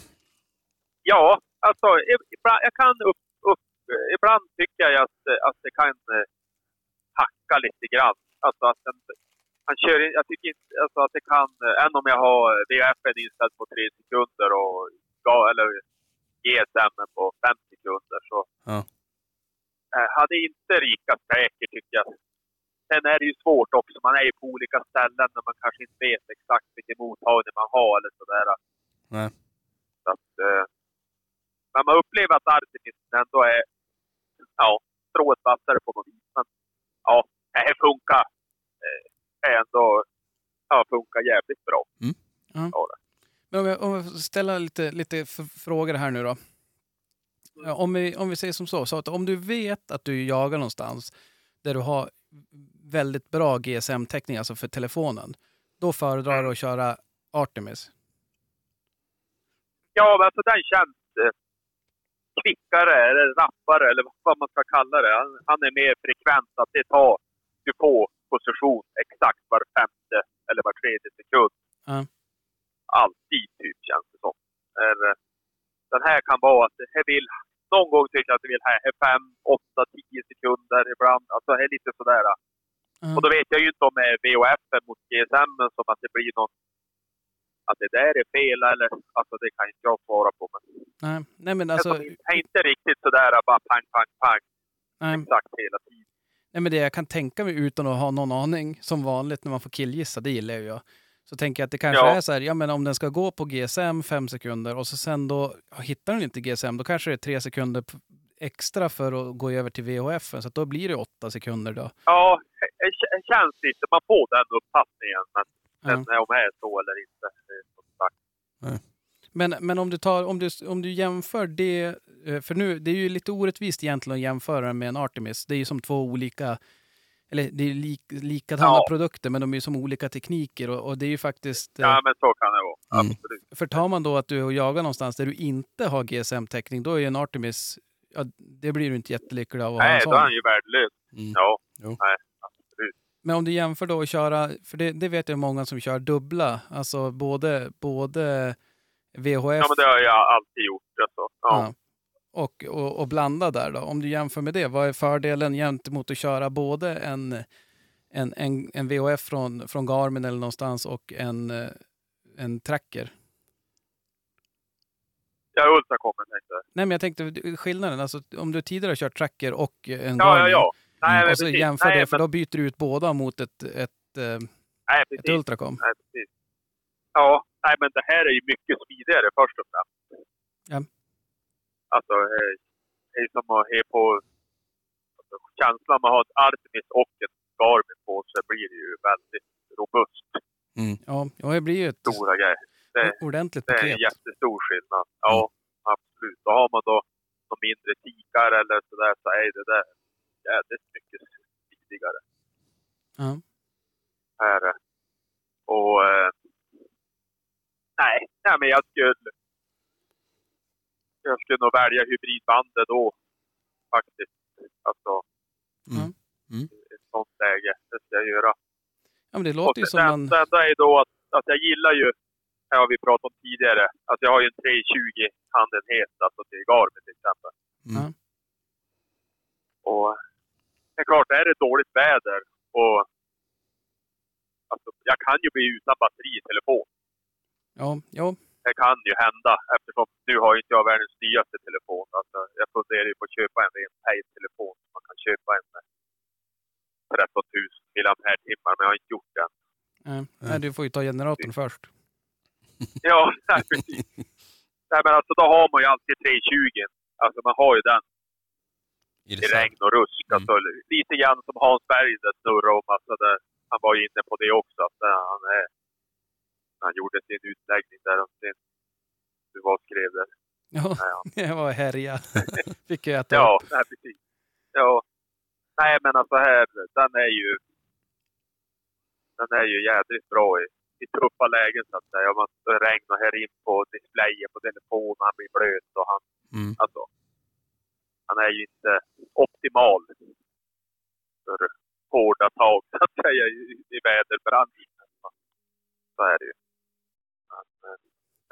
Ja, alltså ibland, jag kan upp, upp, ibland tycker jag att, att det kan eh, hacka lite grann. Alltså att den, han kör, in- jag tycker inte alltså att det kan, än om jag har VHF inställd på 3 sekunder och ga- eller GSM på 5 sekunder så Ja. eh, hade inte lika säker tycker jag. Sen är det ju svårt också, man är ju på olika ställen där man kanske inte vet exakt vilken mottagning man har eller sådär. Nej. Så att, eh, men man upplever att Artemis ändå är ja, strået vassare på något vis. Men ja, det här funkar. Är ändå ja, funkar jävligt bra. Men om jag, om jag ställa lite, lite frågor här nu då. Ja, om, vi, om vi säger som så, så att om du vet att du jagar någonstans där du har väldigt bra GSM-täckning, alltså för telefonen, då föredrar du att köra Artemis. Ja, men alltså den känns eh, kvickare eller rappare eller vad man ska kalla det. Han, han är mer frekvent att det tar, du får position exakt var femte eller var tredje sekund. Ja. Alltid typ känns det som. Eh, den här kan vara att det här vill, någon gång tycker jag att det vill här, här fem, åtta, tio sekunder ibland. Alltså det är lite sådär. Ja. Och då vet jag ju inte om det är VHF mot GSM som att det blir någon att det där är fel eller alltså det kan inte jag svara på. Men Nej, nej men alltså, det är inte riktigt sådär bara pang, pang, pang nej, exakt hela tiden. Nej, men det jag kan tänka mig utan att ha någon aning, som vanligt när man får killgissa, det gillar ju jag. Så tänker jag att det kanske Ja. är så här, ja men om den ska gå på GSM fem sekunder och så sen då hittar den inte GSM, då kanske det är tre sekunder extra för att gå över till VHF, så att då blir det åtta sekunder då. Ja, det känns lite, man får den uppfattningen. Men Ja. sen om det är så eller inte, som sagt. Men, men om du tar, om du, om du jämför det, eh, för nu, det är ju lite orättvist egentligen att jämföra med en Artemis. Det är ju som två olika, eller det är lik, likadana Ja. produkter, men de är ju som olika tekniker och, och det är ju faktiskt, eh, Ja, men så kan det vara. Mm. Absolut. för tar man då att du är och jagar någonstans där du inte har GSM-täckning, då är ju en Artemis, ja, det blir du inte jättelycklig av att ha Nej, sån. då är han ju värdelös. Mm. Ja, Jo. nej, absolut. Men om du jämför då att köra, för det, det vet jag många som kör dubbla, alltså både, både VHF Ja, men det har jag alltid gjort. Alltså. Ja. Ja. Och, och, och blanda där då. Om du jämför med det, vad är fördelen gentemot att köra både en, en, en, en VHF från, från Garmin eller någonstans och en, eh, en tracker? Jag åstadkommer tänkte jag. Nej men jag tänkte skillnaden, alltså om du tidigare har kört tracker och en Ja, Garmin ja, ja. Nej, men och så precis. jämför nej, det, för men, då byter du ut båda mot ett, ett, eh, nej, ett. Ultracom. Nej, precis. Ja, nej, men det här är ju mycket smidigare först och främst. Ja. Alltså, eh, det är som att på... Alltså, känslan man har ett Artemis och en Garmin på så blir det ju väldigt robust. Ja, ja, det blir ju ett Stora grejer. Det, ordentligt det är paket. en jättestor skillnad. Ja, absolut. Och har man då någon mindre tikar eller sådär så är det där jävligt mycket smidigare. Ja. Här. är. Och... Eh, nej, nej, men jag skulle... Jag skulle nog välja hybridbandet då. Faktiskt. Alltså, Mm. Mm. i ett sånt läge. Det ska jag göra. ja, men det låter ju det som man... enda enda är då att, att jag gillar ju, det har vi pratat om tidigare, att jag har ju en 320 handenhet, alltså till Garmin till exempel. Mm. Och det är klart, är det dåligt väder och alltså, jag kan ju bli utan batteri i telefon. Ja, ja, Det kan ju hända eftersom nu har ju inte jag världens nyaste telefon. Alltså, jag funderar ju på att köpa en ren telefon Man kan köpa en med 13 000 mAh, men jag har inte gjort det än. nej, nej, du får ju ta generatorn först. Ja, nej, precis. Nej, men alltså då har man ju alltid 320. Alltså man har ju den I regn och rusk. Alltså, lite grann som Hans Berg snurrade om. Alltså, det, han var ju inne på det också. Att, eh, han, är, han gjorde sin utläggning där om sin... Du var och skrev där. Ja, Ja. jag var härja. Fick jag äta Ja, nej, precis. Ja. Nej, men alltså här, den är ju... Den är ju jädrigt bra i, i tuffa lägen så att säga. Om man regnar här in på displayen på telefonen, han blir blöt och han... Mm. Alltså, han är ju inte optimal för hårda tag så att säga i, i väderbrandningen. Så är det ju. Men,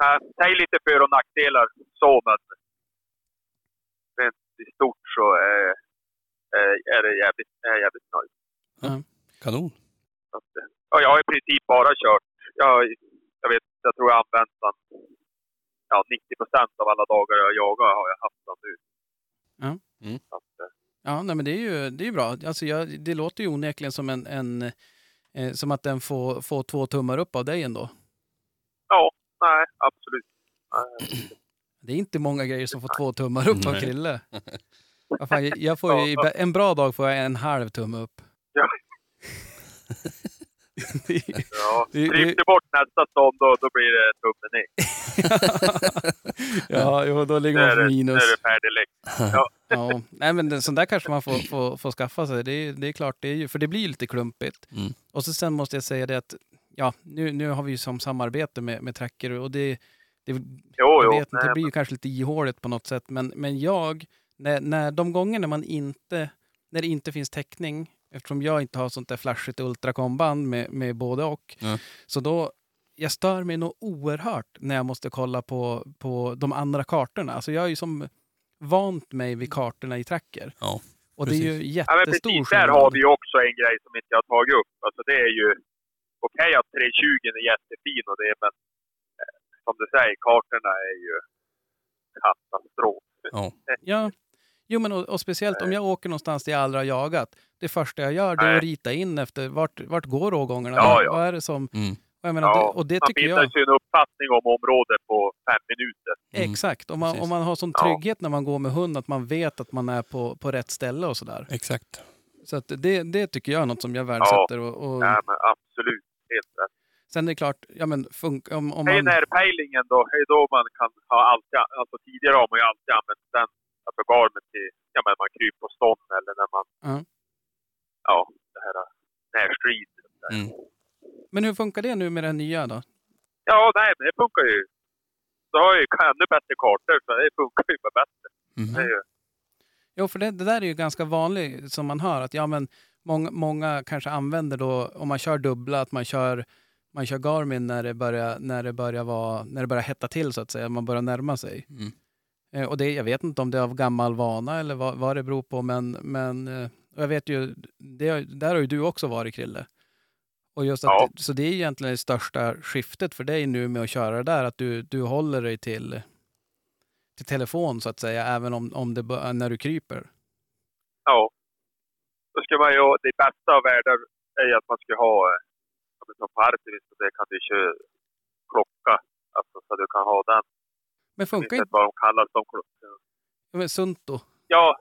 eh, säg lite för och nackdelar så, men rent i stort så är, är, är det jävligt, är jag jävligt nöjd. Kanon. Så att, eh, ja, jag har i princip bara kört, jag, jag vet, jag tror jag har använt den, ja 90 procent av alla dagar jag jagar har jag haft den nu. Ja. Mm. Så att, eh, Ja, nej, men det är ju det är bra. Alltså, jag, det låter ju onekligen som en, en eh, som att den får, får två tummar upp av dig ändå. ja, nej, absolut. Nej, Det är inte många grejer som får två tummar upp av. Krille. Vad fan, jag- får ju, en bra dag får jag en halv tumme upp. Ja. Det- Ja, det- du bort nästa stånd då, då blir det tummen ner. ja, jo, då ligger man är på minus. då är det färdiglekt. Ja, Ja, nej, men sånt där kanske man får, får, får skaffa sig. Det är, det är klart, det är ju, för det blir ju lite klumpigt. Mm. Och så sen måste jag säga det att ja, nu, nu har vi ju som samarbete med, med Tracker och det, det, jo, jo. vet inte, det blir ju kanske lite ihåligt på något sätt. Men, men jag, när, när de gånger när man inte, när det inte finns täckning, eftersom jag inte har sånt där flashigt ultrakomband med, med både och, Ja. så då jag stör mig nog oerhört när jag måste kolla på, på de andra kartorna. Alltså jag är ju som vant mig vid kartorna i Tracker. Ja, Och det är ju Ja, men jättestor precis. Där har vi ju också en grej som inte jag har tagit upp. Alltså det är ju okej att 320 är jättefin och det, men eh, som du säger, kartorna är ju katastrof. ja. Ja, jo, men och, och speciellt om jag åker någonstans där jag aldrig har jagat. Det första jag gör det är att rita in efter vart, vart går rågångarna. Ja, ja. Vad är det som... Mm. Och, jag menar, Ja, det, och det man tycker bildar jag... sig en uppfattning om området på fem minuter. Mm. Exakt. Om man, Precis. om man har sån Ja. trygghet när man går med hund att man vet att man är på, på rätt ställe och sådär. Exakt. Så att det, det tycker jag är något som jag värdesätter. Och, och Ja, men absolut. Helt rätt. Sen är det klart, ja men funk, om, om man... närpejlingen då, hej då man kan ha alltid, alltså tidigare har man ju alltid använt den, alltså garmen till, ja men man kryper på stånd eller när man, Ja. ja, det här närstrid. Mm. Men hur funkar det nu med det nya då? Ja, nej men det funkar ju. Så har jag ju ännu bättre kartor så det funkar ju bara bättre. Mm. Det är ju, Jo, för det, det där är ju ganska vanligt som man hör att ja, men många, många kanske använder då, om man kör dubbla, att man kör, man kör Garmin när det, börjar, när, det börjar vara, när det börjar hetta till så att säga, man börjar närma sig. Mm. Eh, och det, jag vet inte om det är av gammal vana eller vad, vad det beror på, men, men eh, jag vet ju, det, där har ju du också varit Krille. Och just att, Ja. Så det är egentligen det största skiftet för dig nu med att köra det där, att du, du håller dig till, till telefon så att säga, även om, om det, när du kryper. ja. Då ska man ju, det bästa av världar är ju att man ska ha, ja, men som på Artemis, det kan du köra klocka, alltså så du kan ha den. Men funkar inte vad de kallas, de klockorna. med Sunto? Ja,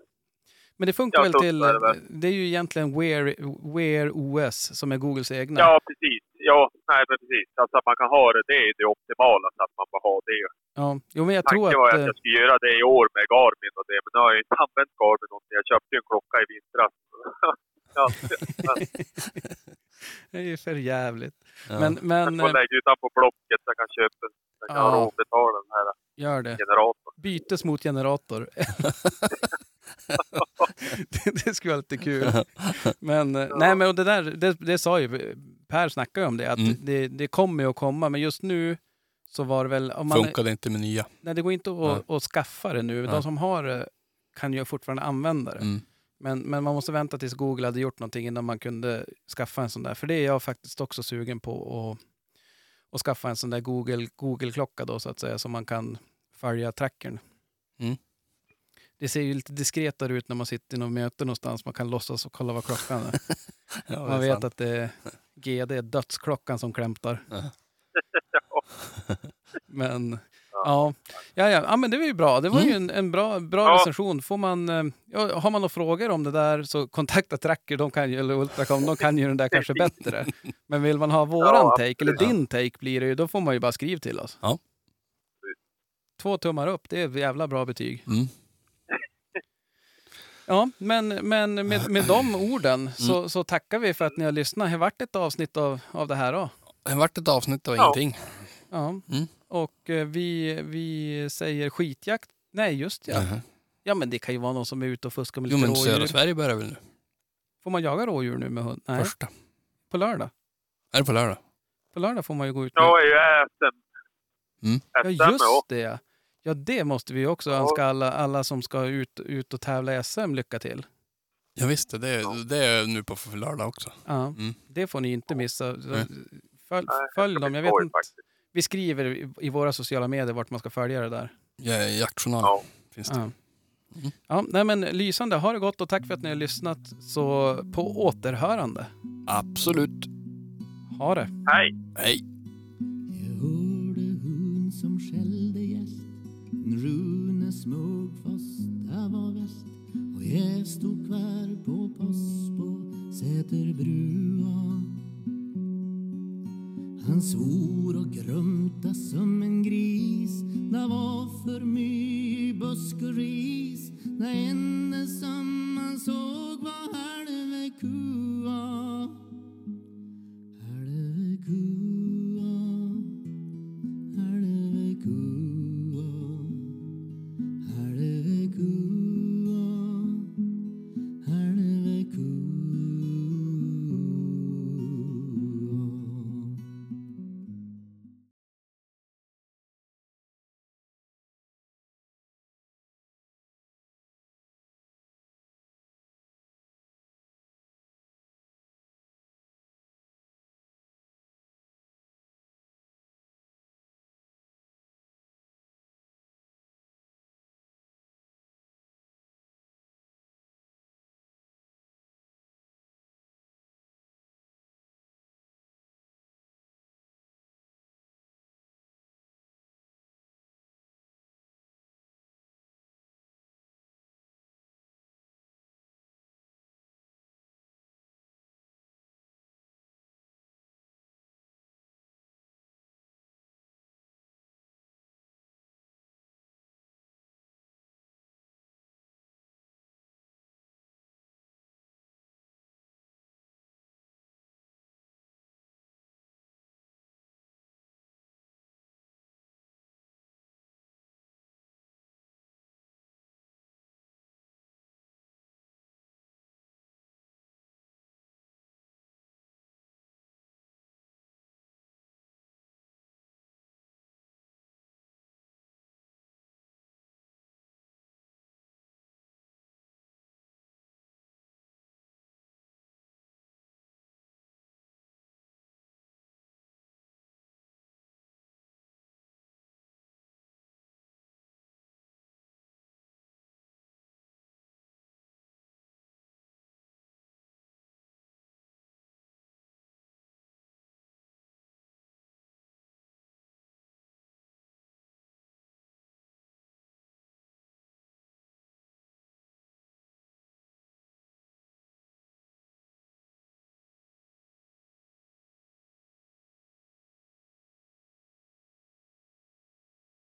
Men det funkar Ja, väl till... det väl. Det är ju egentligen Wear, Wear OS som är Googles egna. ja precis. Ja, nej men precis. Alltså att man kan ha det, det är det optimala, så att man bara har det. Ja. Jo, men jag tror Tanken var att... att eh, jag skulle göra det i år med Garmin och det, men nu har jag inte använt Garmin någonting. Jag köpte ju en klocka i vintras. ja, Det är ju för jävligt. Ja. Men, jag men får eh, lägga utanpå blocket så jag kan köpa en. Jag kan Ja. råd att betala den här gör det. generatorn. Bytes mot generator. det, det skulle vara lite kul. Men, eh, nej, men och det där, det, det sa ju Per snackade ju om det, att Mm. det, det kommer ju att komma, men just nu så var det väl... Om man, Funkade inte med nya. nej, det går inte att, att skaffa det nu. De Nej. som har det kan ju fortfarande använda det. Mm. Men, men man måste vänta tills Google hade gjort någonting innan man kunde skaffa en sån där. För det är jag faktiskt också sugen på att, att skaffa en sån där Google, Google-klocka då så att säga, som man kan följa trackern. Mm. Det ser ju lite diskretare ut när man sitter i något möte någonstans. Man kan låtsas och kolla vad klockan är. Ja, Man vet sant. att det är GD, dödsklockan som klämtar. Men ja. Ja, ja, ja, men det var ju bra. Det var ju en, en bra, bra Ja. recension. Får man, eh, ja, har man några frågor om det där så kontakta Tracker, de kan ju, eller Ultracom, de kan ju den där kanske bättre. Men vill man ha våran take, eller din take blir det ju, då får man ju bara skriva till oss. Två tummar upp, det är ett jävla bra betyg. Mm. Ja, men, men med, med de orden Mm. så, så tackar vi för att ni har lyssnat. Det har varit ett avsnitt av, av det här då. Det vart ett avsnitt av Ja. ingenting. Ja. Mm. Och eh, vi, vi säger skitjakt. Nej, just ja. Jaha. Ja, men det kan ju vara någon som är ute och fuskar med Jo lite men södra rådjur. Sverige börjar väl nu? Får man jaga rådjur nu med hund? Nej, Första. på lördag. Är det på lördag? På lördag får man ju gå ut med. Jag är ju äten. Ja, SM just ja. det. Ja, det måste vi också Ja. önska alla, alla som ska ut, ut och tävla i SM lycka till. Ja, visst, det, är, det är nu på lördag också. Ja, Mm. det får ni inte missa. Följ, följ dem. Jag vet inte. Vi skriver i, i våra sociala medier vart man ska följa det där. Ja, jaktjournal Ja. finns det. Ja. Mm. Ja, nej men lysande. Ha det gott och tack för att ni har lyssnat. Så på återhörande. Absolut. Ha det. Hej! Hej. Jag stod kvar på post på Säterbrua Han svor och grumta som en gris. Det var för mycket busk och ris. Det enda som han såg var halve kua. Halve kua.